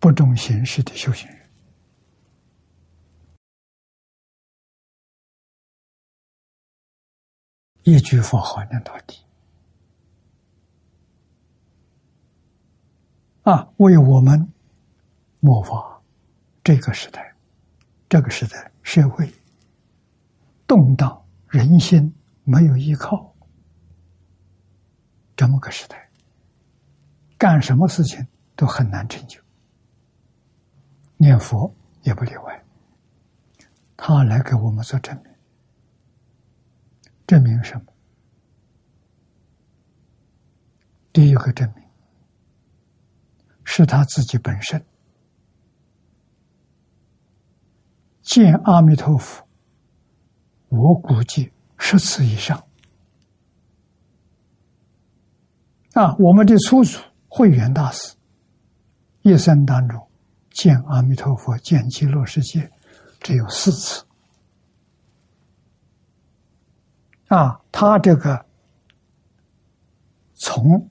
不重形式的修行人，一句佛号念到底啊！为我们末法这个时代，这个时代社会动荡，人心没有依靠，这么个时代，干什么事情都很难成就。念佛也不例外，他来给我们做证明，证明什么？第一个证明是他自己本身见阿弥陀佛，我估计十次以上。啊，我们的初祖慧远大师一生当中。见阿弥陀佛，见极乐世界，只有四次。啊，他这个从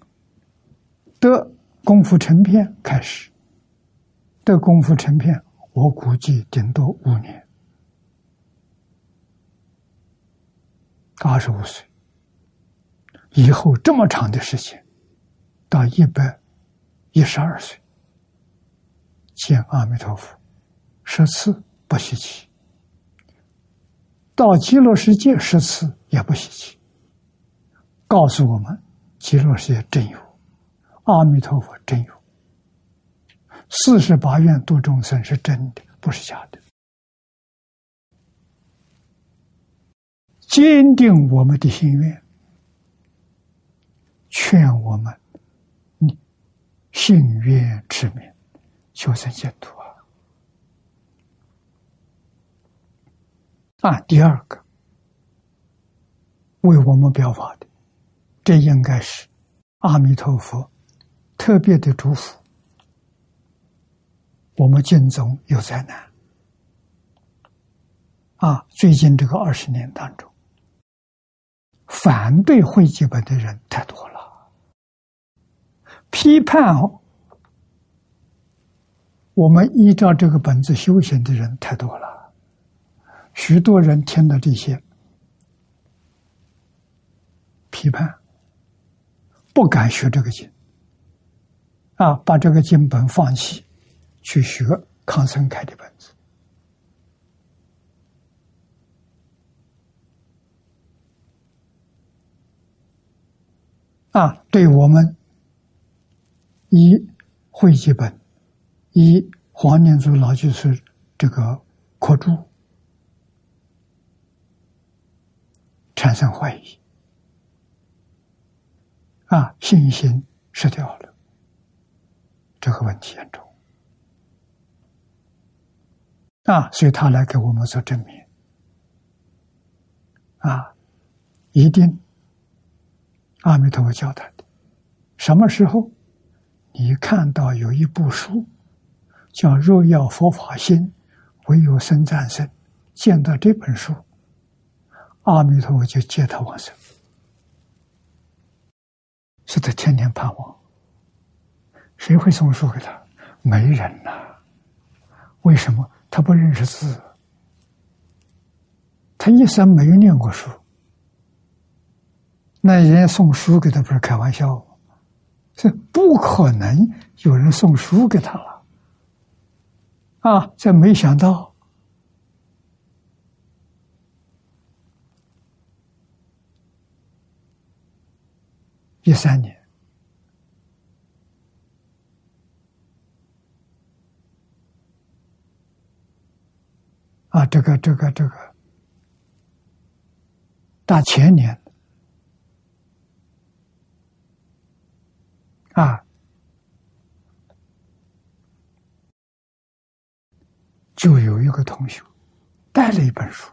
得功夫成片开始，得功夫成片，我估计顶多五年，二十五岁以后这么长的时间，到一百一十二岁。见阿弥陀佛，十次不稀奇，到极乐世界十次也不稀奇。告诉我们，极乐世界真有，阿弥陀佛真有，四十八愿度众生是真的，不是假的。坚定我们的心愿，劝我们，你信愿持名，求生净土啊！啊，第二个为我们表法的，这应该是阿弥陀佛特别的祝福。我们经中有灾难啊，最近这个二十年当中。反对会记本的人太多了，批判我们依照这个本子修行的人太多了，许多人听到这些批判，不敢学这个经，啊，把这个经本放弃，去学康生开的本子。啊，对我们以会记本、以黄念祖老居士这个课注产生怀疑，啊，信心失掉了，这个问题严重，啊，所以他来给我们做证明，啊，一定。阿弥陀佛教他的，什么时候你看到有一部书叫《若要佛法心，唯有生战胜》，见到这本书，阿弥陀佛就接他往生，是他天天盼望。谁会送书给他？没人呐。为什么？他不认识字，他一生没有念过书。那人家送书给他，不是开玩笑，这不可能有人送书给他了，啊！这没想到，一三年啊，这个这个这个大前年。啊，就有一个同学带了一本书，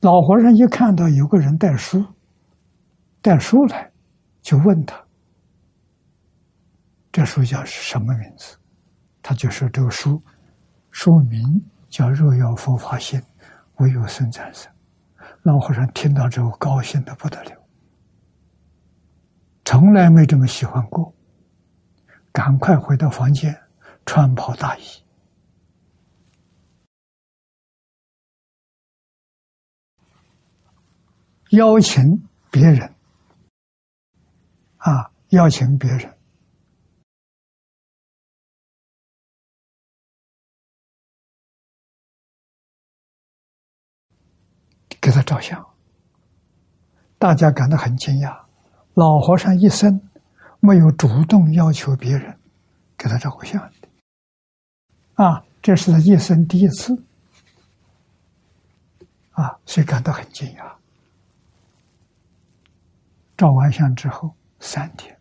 老和尚一看到有个人带书，带书来，就问他：“这书叫什么名字？”他就说：“这个书书名叫《若要佛法心，唯有生产生。”老和尚听到之后，高兴的不得了。从来没这么喜欢过，赶快回到房间，穿袍大衣，邀请别人，啊，邀请别人，照相，大家感到很惊讶。老和尚一生没有主动要求别人给他照过相的，啊，这是他一生第一次，啊，所以感到很惊讶。照完相之后三天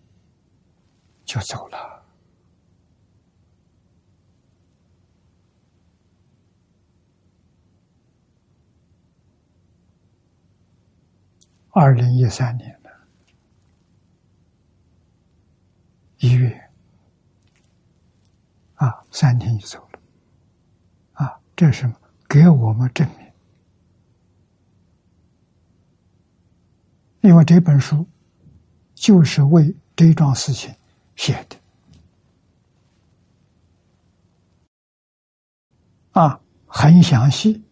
就走了。二零一三年的。一月，啊，三天就走了，啊，这是给我们证明，因为这本书就是为这桩事情写的，啊，很详细，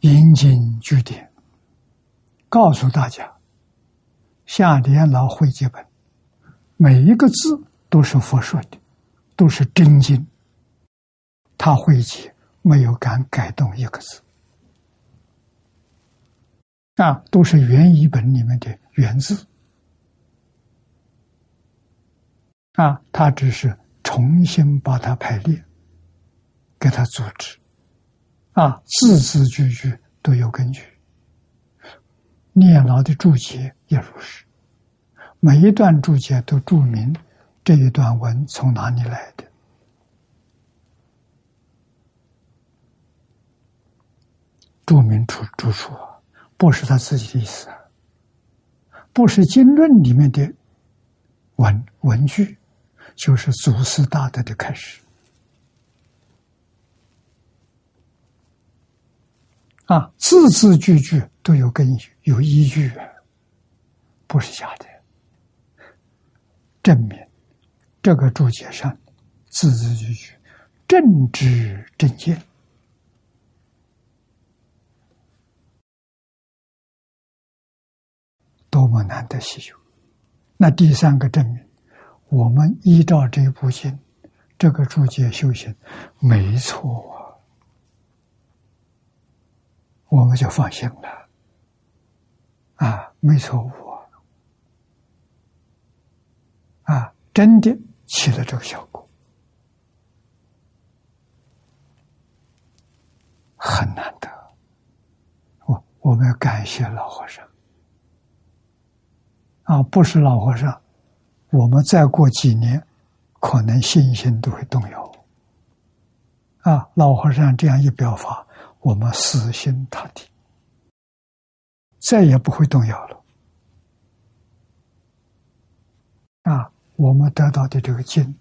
引经据典。告诉大家，下莲老会记本每一个字都是佛说的，都是真经。他会解，没有敢改动一个字，啊，都是原译本里面的原字，啊，他只是重新把它排列，给它组织，啊，字字句句都有根据。念老的注解也如是，每一段注解都注明这一段文从哪里来的。注明出出处，不是他自己的意思，不是经论里面的文文句，就是祖师大德的开始啊，字字句句都有根据、有依据，不是假的，证明这个注解上字字句句正知正见。多么难得稀有！那第三个证明，我们依照这部经、这个注解修行，没错啊，我们就放心了。啊，没错误啊！真的起了这个效果，很难得。我我们要感谢老和尚。啊，不是老和尚，我们再过几年，可能信心都会动摇。啊，老和尚这样一表法，我们死心塌地，再也不会动摇了。啊，我们得到的这个经，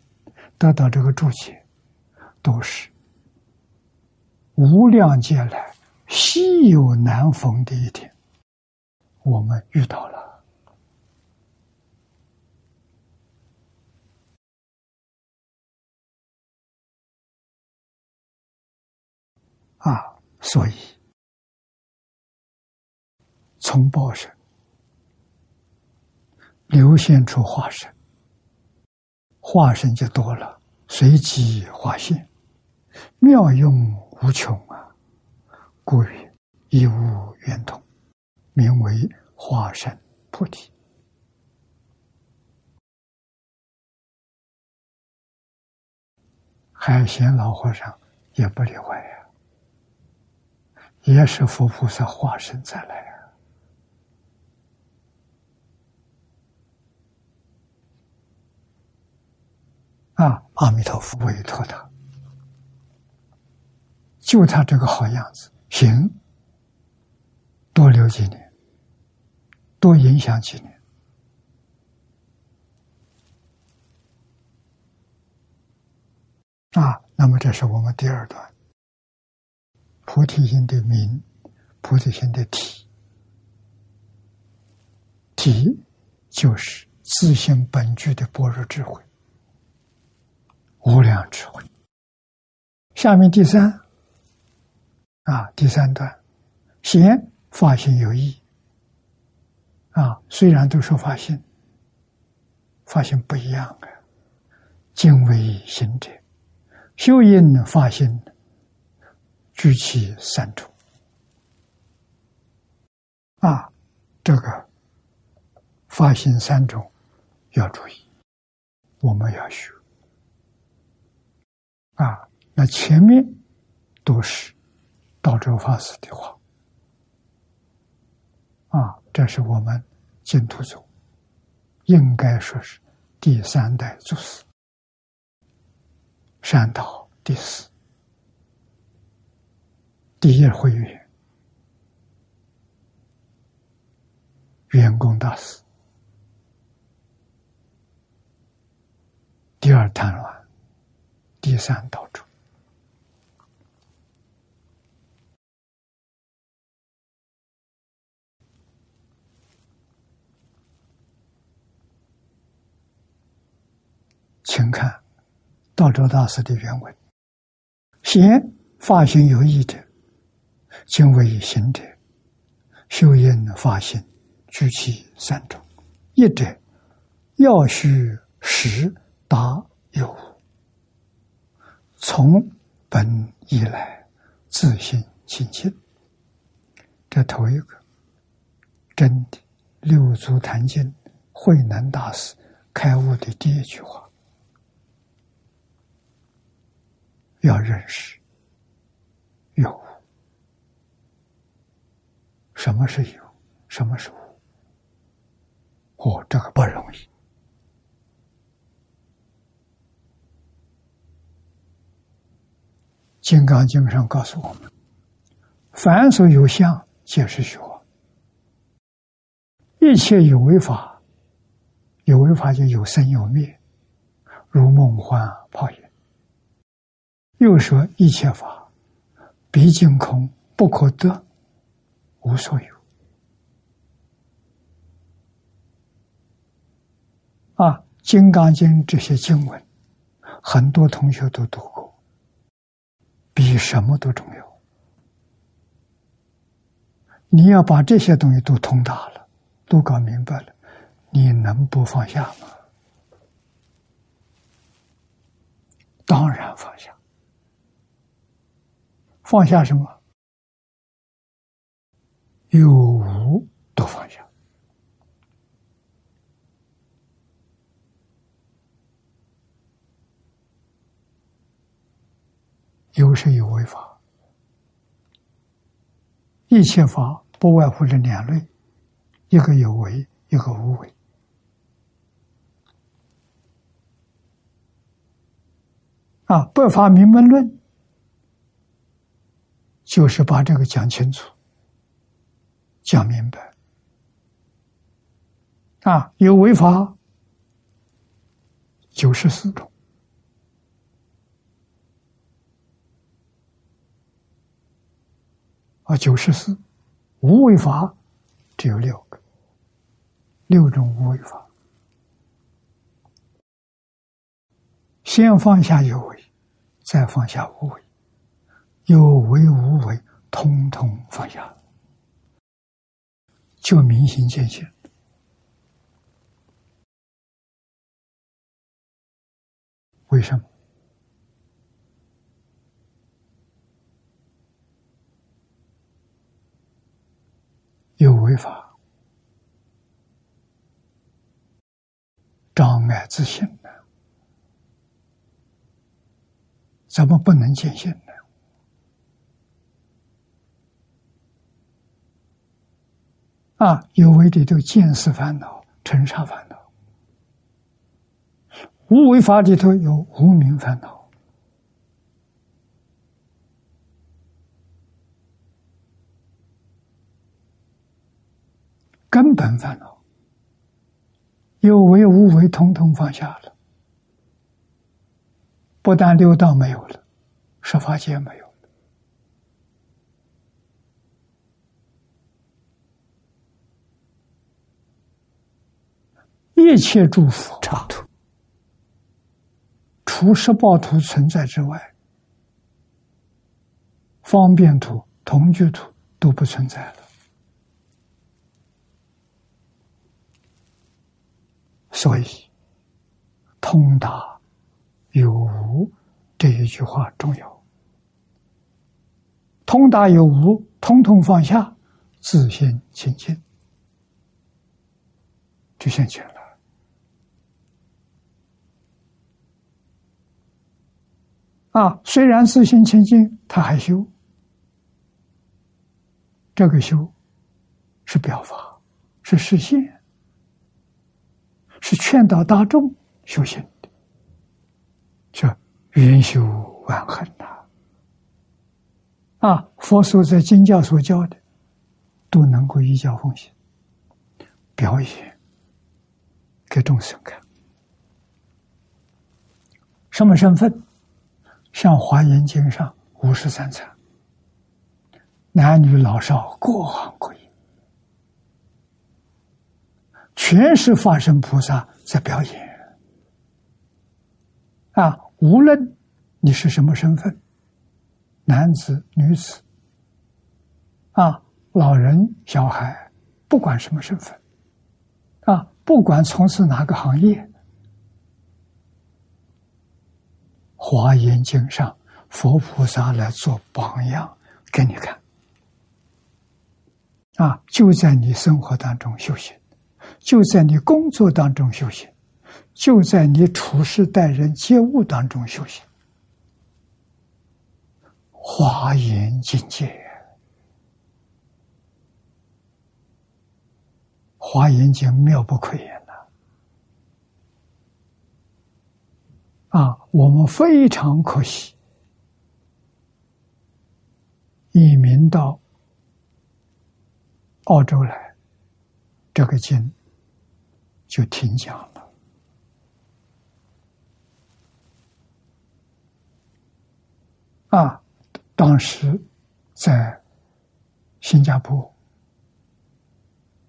得到这个注解，都是无量劫来稀有难逢的一天，我们遇到了。啊，所以从报身流现出化身，化身就多了，随机化现，妙用无穷啊！故曰一无圆通，名为化身菩提。海贤老和尚也不例外呀。也是佛菩萨化身再来啊！阿弥陀佛委托他，就他这个好样子，行，多留几年，多影响几年，啊，那么这是我们第二段。菩提心的名，菩提心的体，体就是自性本具的般若智慧，无量智慧。下面第三啊，第三段，先发心有意啊，虽然都说发心，发心不一样啊，敬畏行者，修因发心。举起三种啊，这个发心三种要注意，我们要学啊。那前面都是道州法师的话啊，这是我们净土宗应该说是第三代祖师，善导第四。第一会员，员工大师；第二贪婪，第三道主。请看道州大师的原文：先发心有意者。敬畏行者，修因发心，具其三种：一者要须实达有从本以来，自信清净。这头一个，真的六祖坛经慧能大师开悟的第一句话，要认识有什么是有，什么是无。哦，这个不容易。《金刚经》上告诉我们：“凡所有相，皆是虚妄；一切有为法，有为法就有生有灭，如梦幻泡影。”又说：“一切法，毕竟空，不可得，无所有。”啊，《金刚经》这些经文，很多同学都读过，比什么都重要。你要把这些东西都通达了，都搞明白了，你能不放下吗？当然放下。放下什么？有无都放下。有是有为法，一切法不外乎这两类，一个有为，一个无为。啊，《不法明门论》就是把这个讲清楚、讲明白。啊，有为法九十四种。啊，九十四，无为法只有六个，六种无为法。先放下有为，再放下无为，有为无为，通通放下，就明心见性。为什么？有违法，障碍自信呢？怎么不能见性呢？啊，有为里头见识烦恼、尘沙烦恼；无为法里头有无名烦恼。根本烦恼，有为无为，统统放下了。不但六道没有了，十法界没有了，一切诸佛刹土，除十报图存在之外，方便图、同居图都不存在了。所以，通达有无这一句话重要。通达有无，通通放下，自心清净，就现前了。啊，虽然自心清净，他还修，这个修是表法，是实现。是劝导大众修行的，叫圆修万恒呐！啊，佛所在经教所教的，都能够依教奉行，表演给众生看。什么身份？像《华严经》上五十三参，男女老少各行各业。全是化身菩萨在表演啊！无论你是什么身份，男子、女子，啊，老人、小孩，不管什么身份，啊，不管从事哪个行业，华严经》上佛菩萨来做榜样给你看。啊，就在你生活当中修行，就在你工作当中修行，就在你处事待人接物当中修行。华严境界，华严经妙不可言！啊，我们非常可惜，移民到澳洲来，这个经就停讲了。啊。当时在新加坡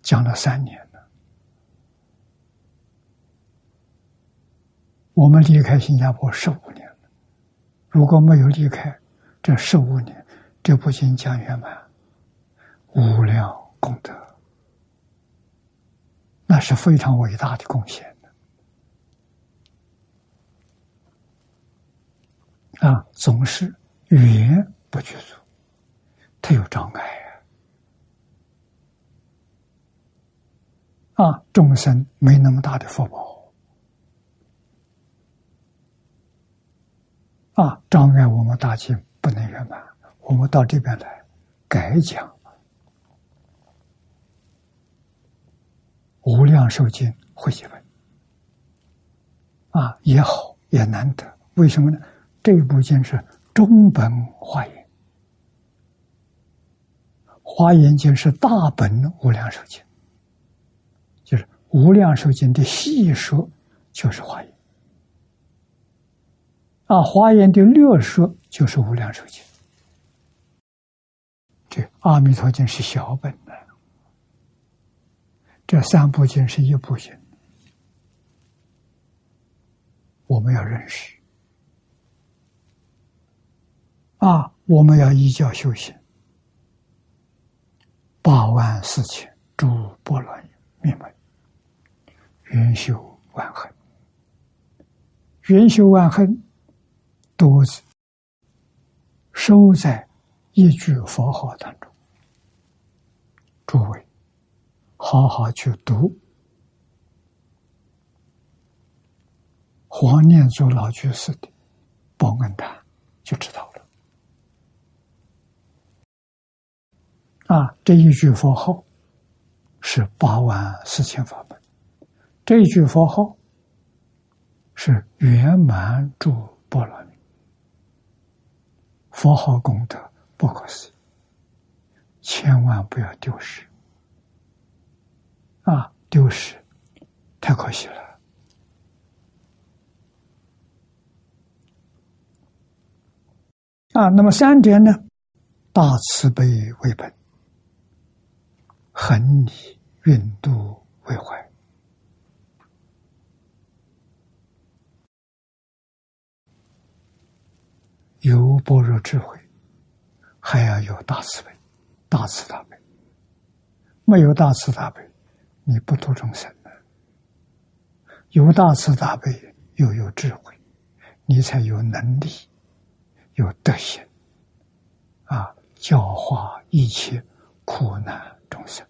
讲了三年了，我们离开新加坡十五年了。如果没有离开这十五年，这部经讲圆满，无量功德，那是非常伟大的贡献的啊！总是语言。不去做，他有障碍啊！啊，众生没那么大的福报啊，障碍我们大经不能圆满。我们到这边来改讲《无量寿经》会集本啊，也好也难得。为什么呢？这部经是中本化严。华严经是大本无量寿经，就是无量寿经的细说就是华严，啊，华严的略说就是无量寿经，这阿弥陀经是小本的，这三部经是一部经，我们要认识，啊，我们要依教修行。八万四千诸波罗蜜门，圆修万恨，圆修万恨，都是收在一句佛号当中。诸位，好好去读黄念祖老居士的《报恩谈》，就知道了。啊，这一句佛号是八万四千法门，这一句佛号是圆满诸波罗蜜，佛号功德不可思议，千万不要丢失。啊，丢失太可惜了。啊，那么三点呢？大慈悲为本。恒以运度为怀，有般若智慧，还要有大慈悲、大慈大悲。没有大慈大悲，你不度众生的；有大慈大悲，又有智慧，你才有能力、有德行啊，教化一切苦难众生。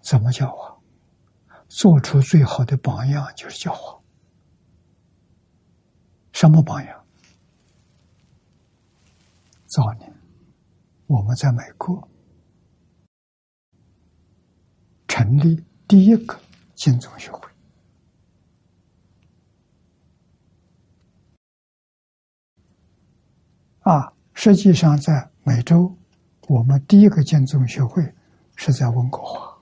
怎么教化？做出最好的榜样就是教化。什么榜样？早年我们在美国成立第一个金宗学会。啊，实际上在美洲，我们第一个金宗学会是在温哥华。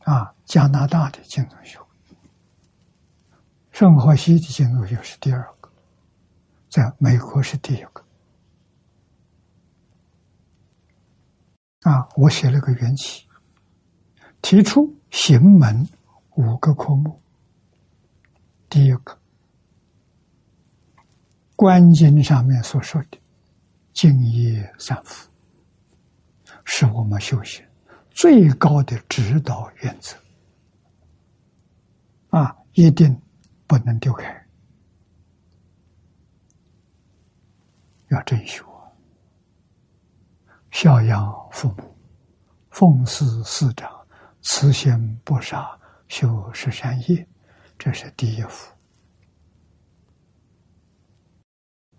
啊，加拿大的建筑学会，圣荷西的建筑学是第二个，在美国是第一个。啊，我写了个缘起，提出行门五个科目。第一个，观经上面所说的敬业三福，是我们修行。最高的指导原则啊，一定不能丢开，要珍惜我，孝养父母，奉事师长，慈心不杀，修十善业，这是第一福。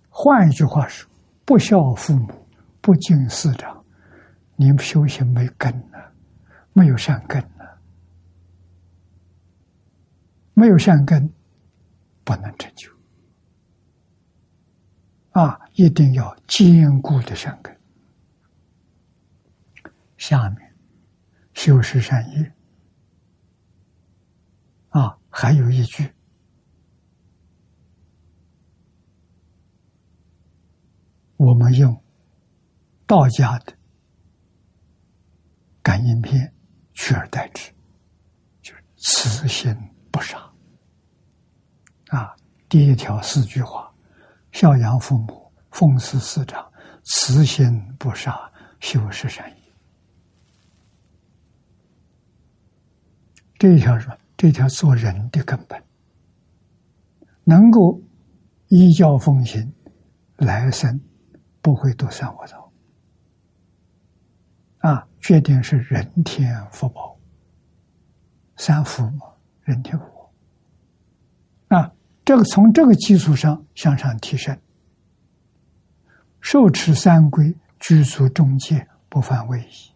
换一句话说，不孝父母，不敬师长，你修行没根呢，没有善根呢，没有善根，不能成就。啊，一定要坚固的善根。下面修十善业，啊，还有一句。我们用道家的感应篇取而代之，就是慈心不杀。啊，第一条四句话：孝养父母，奉事师长，慈心不杀，修十善业。这一条是吧？这条做人的根本，能够依教奉行，来生。不会堕三恶道啊！决定是人天福报，三福嘛，人天福。这个从这个基础上向上提升，受持三规，居足中戒，不犯位移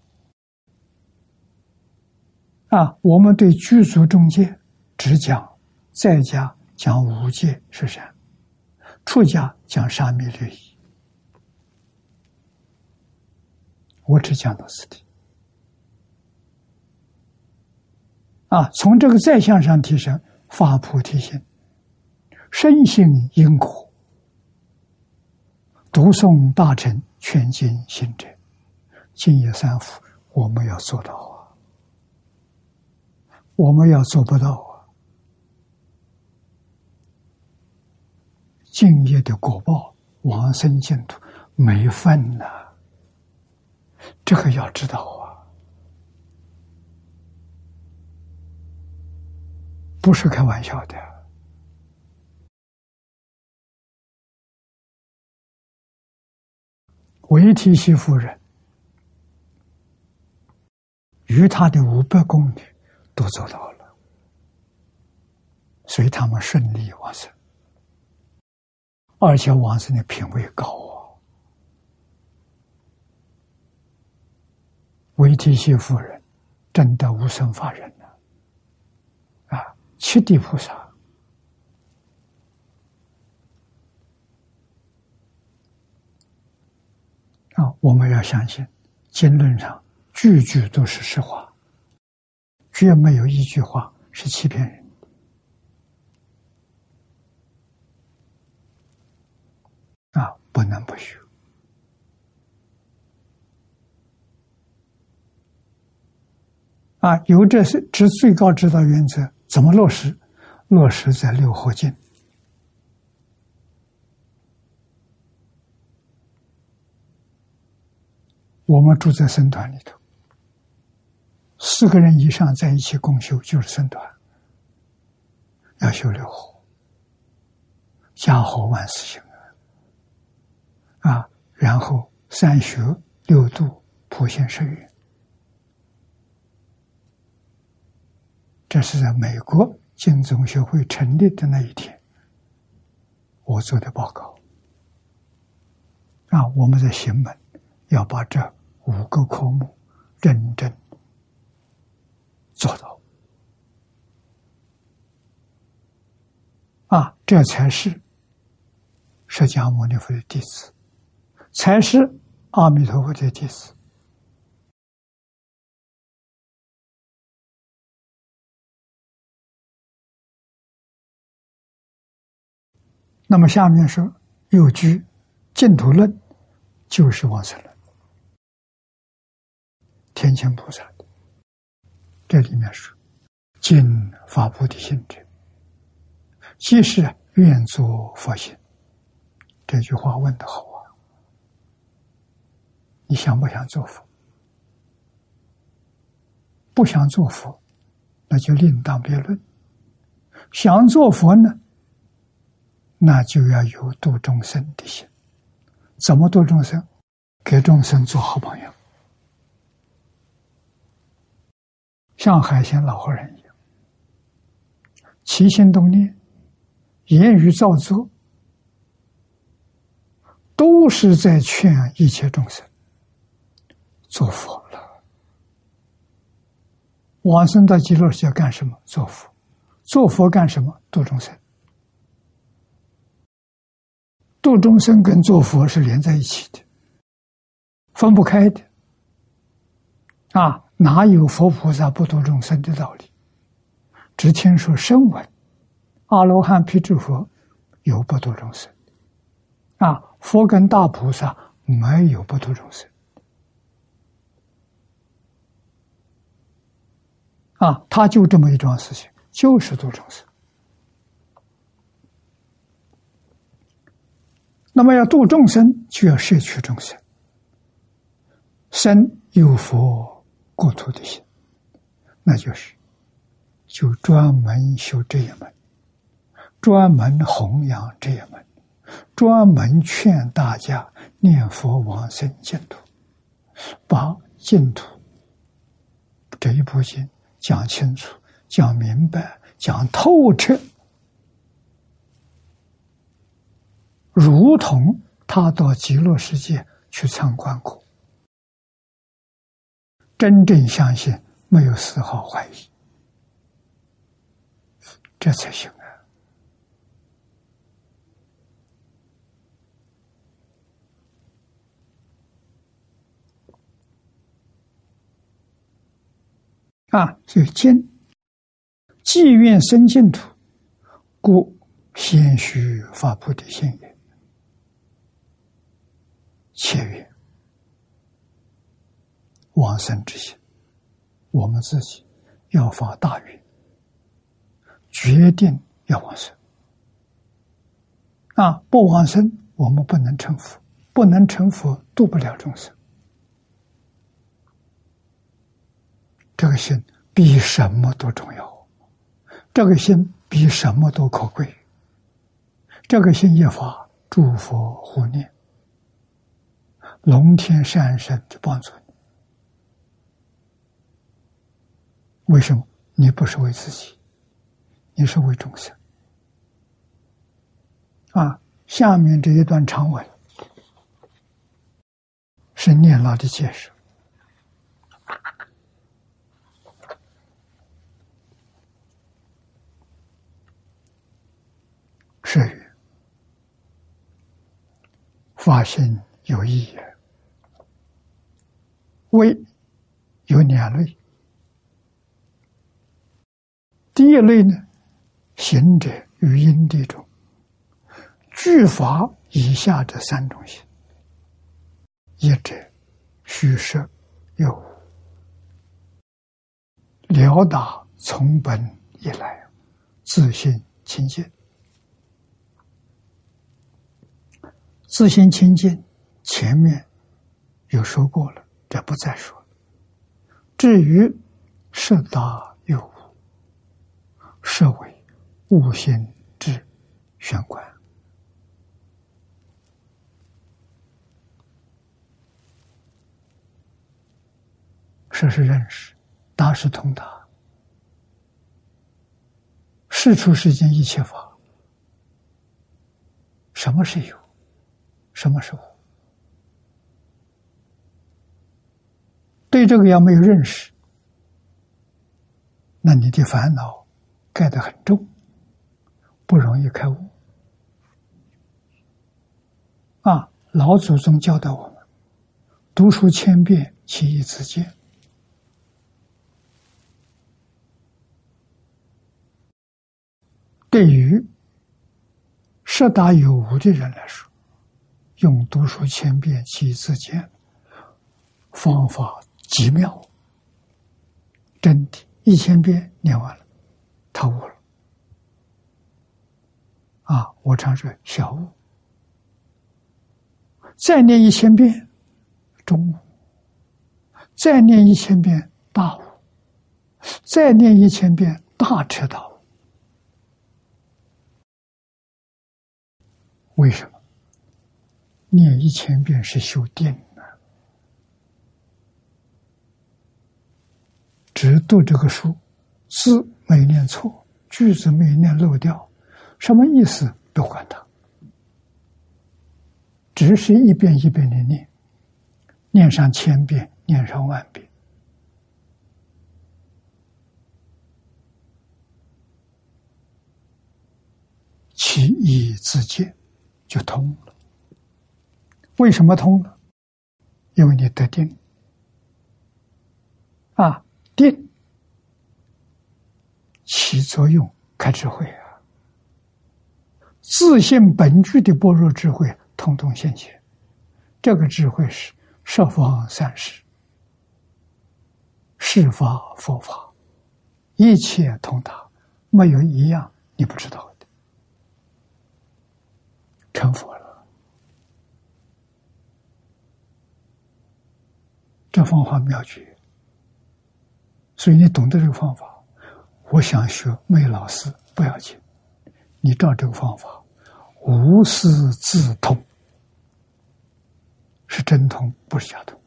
啊。我们对居足中戒只讲在家讲五戒是善，出家讲沙弥律仪。我只讲到此地啊，从这个再向上提升，发菩提心，深信因果，读诵大乘全经行者，敬业三福，我们要做到啊！我们要做不到啊！敬业的果报，往生净土没份呐。这个要知道啊，不是开玩笑的。维提西夫人与他的五百宫女都做到了，所以他们顺利往生，而且往生的品位高啊。维提西夫人真的无生法忍了啊！七地菩萨啊，我们要相信经论上句句都是实话，绝没有一句话是欺骗人啊！不能不学。啊，有这是之最高指导原则，怎么落实？落实在六合经。我们住在僧团里头，四个人以上在一起共修就是僧团，要修六合，家和万事兴啊，然后三学六度普贤十愿。这是在美国经总学会成立的那一天，我做的报告。啊，我们在行门。要把这五个科目认真做到，啊，这才是释迦牟尼佛的弟子，才是阿弥陀佛的弟子。那么下面说又居净土论，就是往生论，天前菩萨的。这里面说，尽法菩提心者，即是愿做佛心。这句话问的好啊！你想不想做佛？不想做佛，那就另当别论。想做佛呢？那就要有度众生的心。怎么度众生？给众生做好朋友，像海鲜老和人一样，起心动念、言语造作，都是在劝一切众生做佛了。往生到极乐世界干什么？做佛。做佛干什么？度众生。度众生跟做佛是连在一起的。分不开的啊！哪有佛菩萨不度众生的道理？只听说声闻、阿罗汉、辟支佛有不度众生啊！佛跟大菩萨没有不度众生啊！他就这么一桩事情，就是度众生。那么要度众生，就要摄取众生。生有佛国土的心，那就是就专门修这一门，专门弘扬这一门，专门劝大家念佛往生净土，把净土这一部经讲清楚、讲明白、讲透彻，如同他到极乐世界去参观过。真正相信，没有丝毫怀疑，这才行啊！啊，所以今既愿生净土，故先须发菩提心也，切愿。往生之心，我们自己要发大愿，决定要往生。啊，不往生，我们不能成佛，不能成佛，度不了众生。这个心比什么都重要，这个心比什么都可贵。这个心一发，诸佛护念，龙天善神就帮助。为什么你不是为自己？你是为众生啊！下面这一段长文是念老的解释。是语发心有意也，为有两类。第一类呢，行者语音地中，具法以下这三种行：一者虚设有了达从本以来，自信清净，自信清净，前面有说过了，这不再说。至于设达。设为悟心之玄关，设是认识，达是通达。事出世间一切法，什么是有，什么是无？对这个要没有认识，那你的烦恼。盖得很重，不容易开悟。啊，老祖宗教导我们：读书千遍，其义自见。对于十大有无的人来说，用读书千遍，其义自见方法极妙，真的，一千遍念完了。他悟了，啊！我常说小悟，再念一千遍中悟，再念一千遍大悟，再念一千遍大彻大悟。为什么？念一千遍是修定啊！只读这个书，字没念错，句子没念漏掉，什么意思不管它，只是一遍一遍的念，念上千遍，念上万遍，其意自见，就通了。为什么通了？因为你得定啊，定起作用，开智慧啊，自信本具的般若智慧，通通现前。这个智慧是十方三世、世法佛法，一切通达，没有一样你不知道的，成佛了。这方法妙绝，所以你懂得这个方法，我想学没老师不要紧，你照这个方法，无师自通，是真通，不是假通。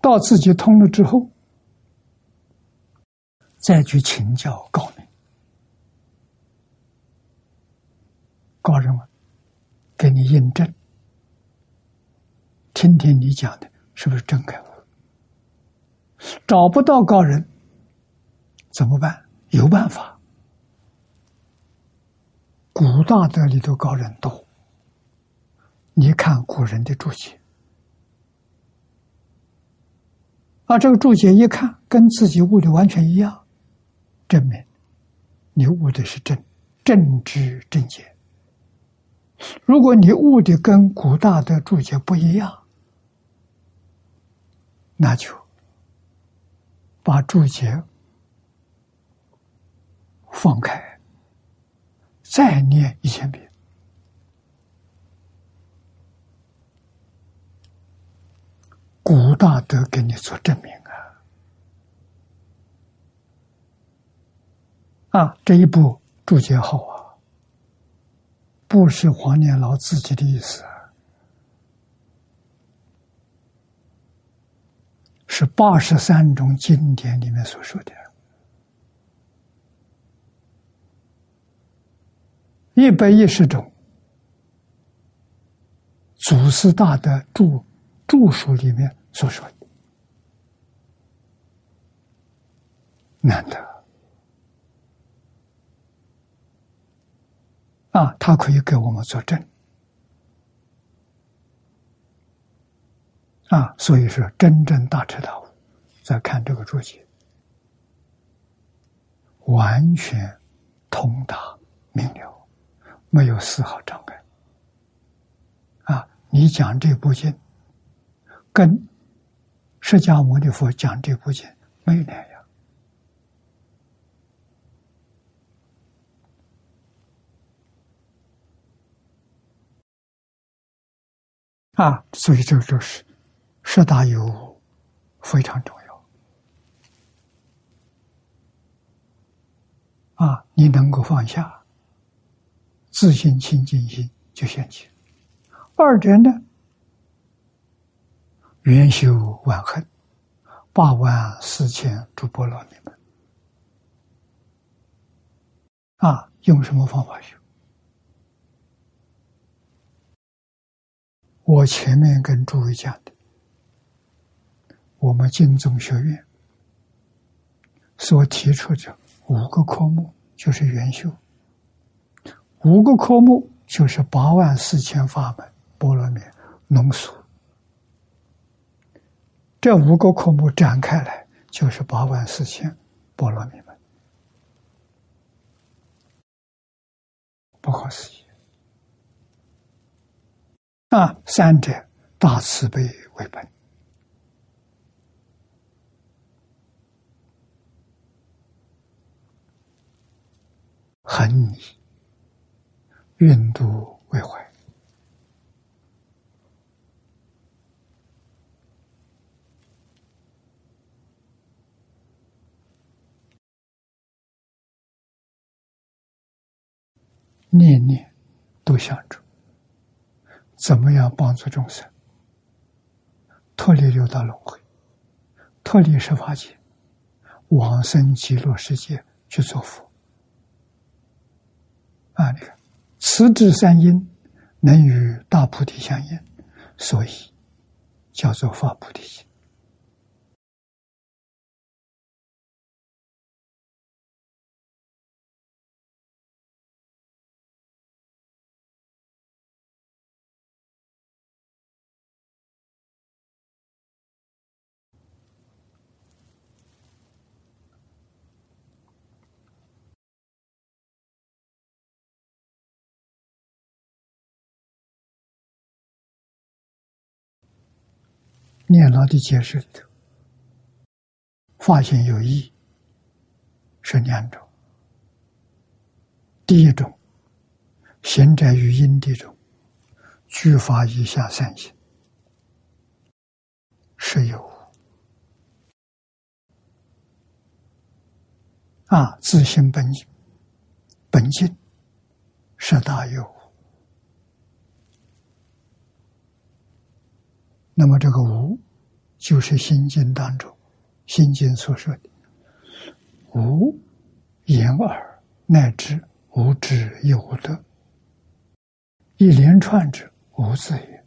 到自己通了之后，再去请教高人，高人们给你印证，听听你讲的。是不是真开悟？找不到高人怎么办？有办法。古大德里头高人多，你看古人的注解，啊，这个注解一看跟自己悟的完全一样，证明你悟的是正正知正解。如果你悟的跟古大德注解不一样，那就把注解放开，再念一千遍。古大德给你做证明啊！啊，这一部注解好啊，不是黄念老自己的意思。是八十三种经典里面所说的，一百一十种祖师大德著著书里面所说的，难得啊！他可以给我们作证。啊，所以说真正大彻大悟，在看这个注解，完全通达明了，没有丝毫障碍。啊，你讲这部经，跟释迦牟尼佛讲这部经没有两样。啊，所以这就是。十大有非常重要啊！你能够放下，自信清净心就现起。二者呢，元修万恨，八万四千诸波罗蜜门啊！用什么方法修？我前面跟诸位讲的。我们净宗学院所提出的五个科目就是元修，五个科目就是八万四千法门波罗蜜浓缩，这五个科目展开来就是八万四千波罗蜜门，不可思议啊！三者大慈悲为本。恒以运度为怀，念念都想着怎么样帮助众生？脱离六道轮回，脱离十法界，往生极乐世界去做佛。啊，你看，此智三因能与大菩提相应，所以叫做发菩提心。念老的解释里头，发现有意是两种。第一种，行者于因地中，具发以下三行，是有啊，自性本本性，是大有。那么这个无，就是心经当中，心经所说的无言耳乃至无知亦无得，一连串之无字也。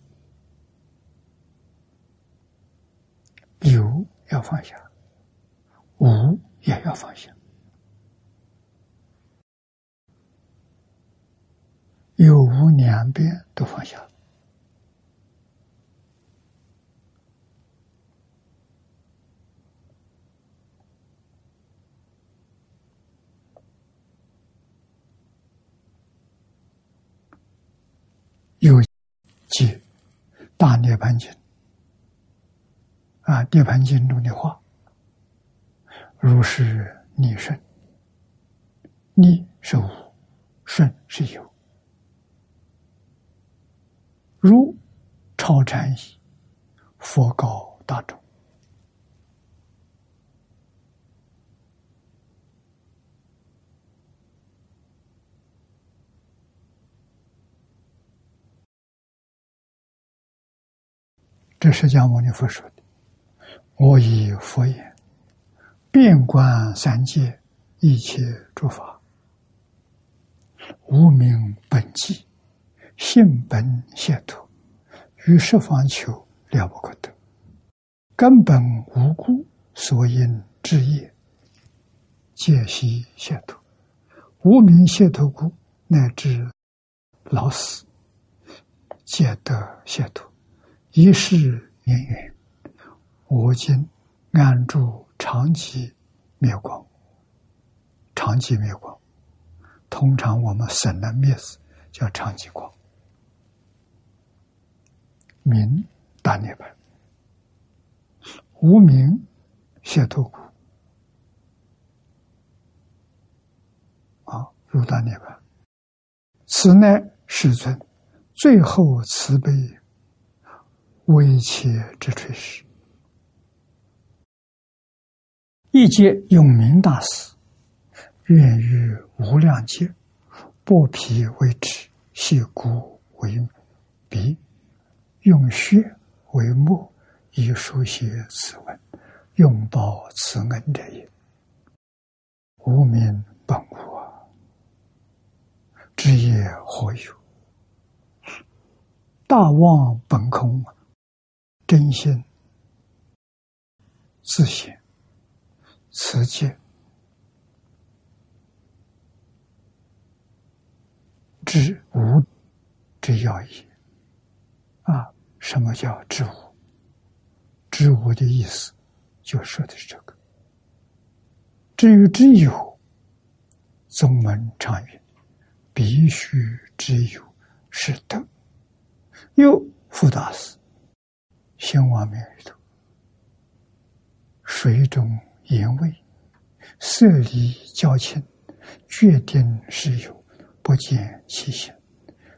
有要放下，无也要放下，有无两边都放下。有记大涅盘经啊，涅盘经中的话，如是逆顺，逆是无，顺是有，如超禅意，佛告大众。这释迦牟尼佛说的：“我以佛言，遍观三界一切诸法，无名本寂，性本解脱，于十方求了不可得，根本无故，所因智业，皆悉解脱。无名解脱故，乃至老死，皆得解脱。”一世年远，我今安住长期灭光。长期灭光，通常我们省的灭字叫长期光。明大涅槃，无名解脱故啊，入大涅槃。此乃世尊最后慈悲。微切之垂时，一节永明大师，愿于无量劫，剥皮为纸，削骨为笔，用血为墨，以书写此文，永报此恩者也。无名本无啊，知业何有？大妄本空。真心、自信、持戒、知无之要义啊！什么叫知无？知无的意思，就说的是这个。至于知有，宗门常云：必须知有是德。又复大师。兴亡灭里头，水中盐味，色离交清，决定是有，不见其形。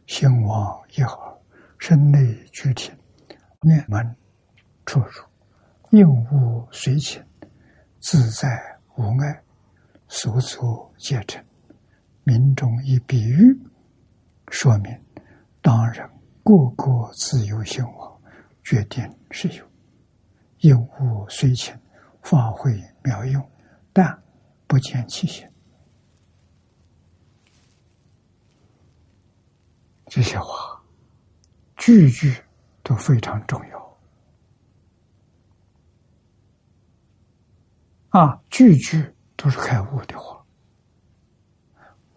兴亡一耳，身内具体，面门出入，应物随情，自在无碍，所作皆成。民众以比喻说明当然个个自由兴亡，决定是有。应物虽浅，发挥妙用，但不见其形。这些话，句句都非常重要啊！句句都是开悟的话。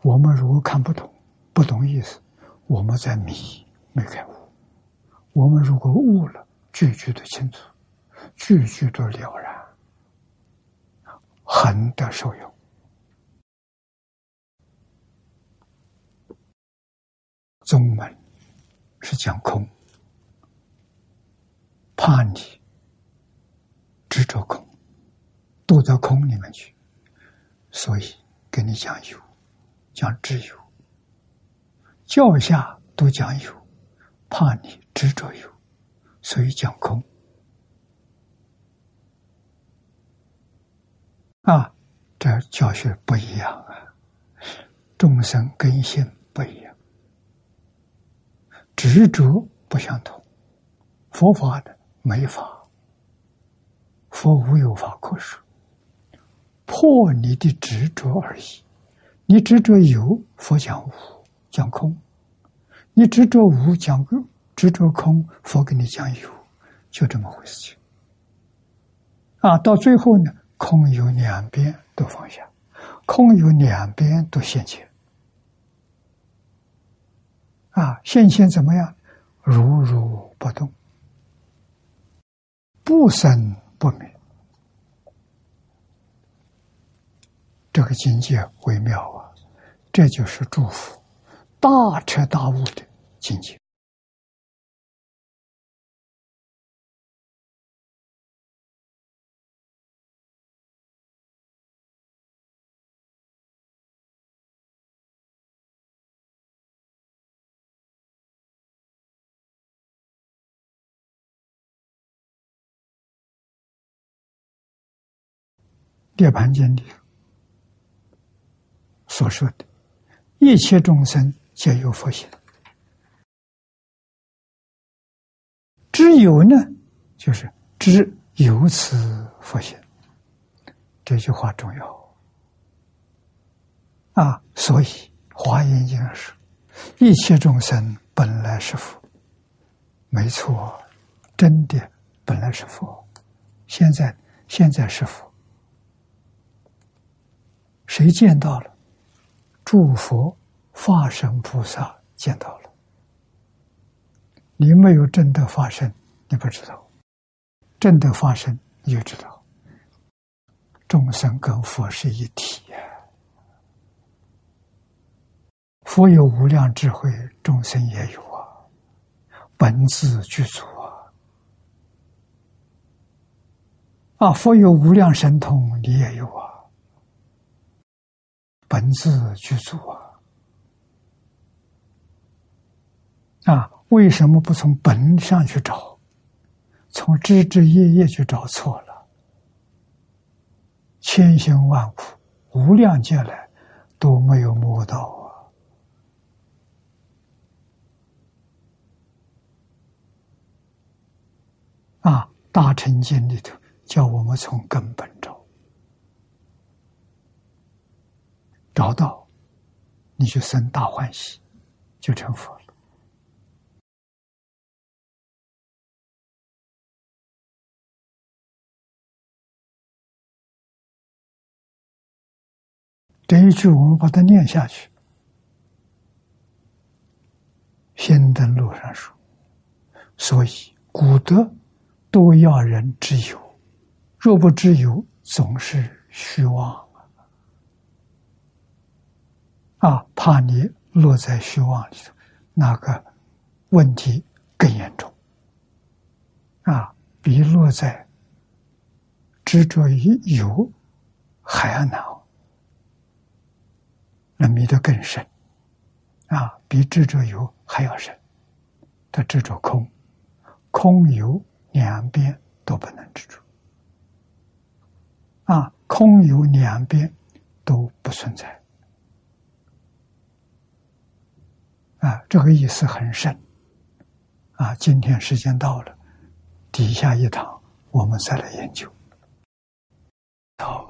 我们如果看不懂，不懂意思，我们在迷，没开悟。我们如果悟了，句句都清楚。句句都了然，恒得受用。宗门是讲空，怕你执着空，躲到空里面去，所以跟你讲有，讲只有，教下都讲有，怕你执着有，所以讲空。啊，这教学不一样啊！众生根性不一样，执着不相同。佛法的没法，佛无有法可说，破你的执着而已。你执着有，佛讲无，讲空；你执着无，讲执着空，佛给你讲有，就这么回事情。啊，到最后呢？空有两边都放下，空有两边都现前。啊，现前怎么样？如如不动，不生不灭。这个境界微妙啊！这就是祝福，大彻大悟的境界。《涅盘经》里所说的，一切众生皆有佛性。只有呢，就是只有此佛性。这句话重要啊！所以《华严经》说：“一切众生本来是佛。”没错，真的本来是佛。现在，现在是佛。谁见到了？诸佛、化身菩萨见到了。你没有真的发生，你不知道；真的发生，你就知道。众生跟佛是一体呀。佛有无量智慧，众生也有啊。本自具足啊。啊，佛有无量神通，你也有啊。本自具足啊！啊，为什么不从本上去找？从枝枝叶叶去找错了。千辛万苦，无量劫来都没有摸到啊！啊，大乘经里头叫我们从根本找。找到，你就生大欢喜，就成佛了。这一句我们把它念下去。先登路上说，所以古德都要人知有，若不知有，总是虚妄。啊，怕你落在虚妄里头，那个问题更严重。啊，比落在执着于有还要难，那迷得更深。啊，比执着有还要深。他执着空，空有两边都不能执着。啊，空有两边都不存在。啊，这个意思很深。啊，今天时间到了，底下一堂我们再来研究。好。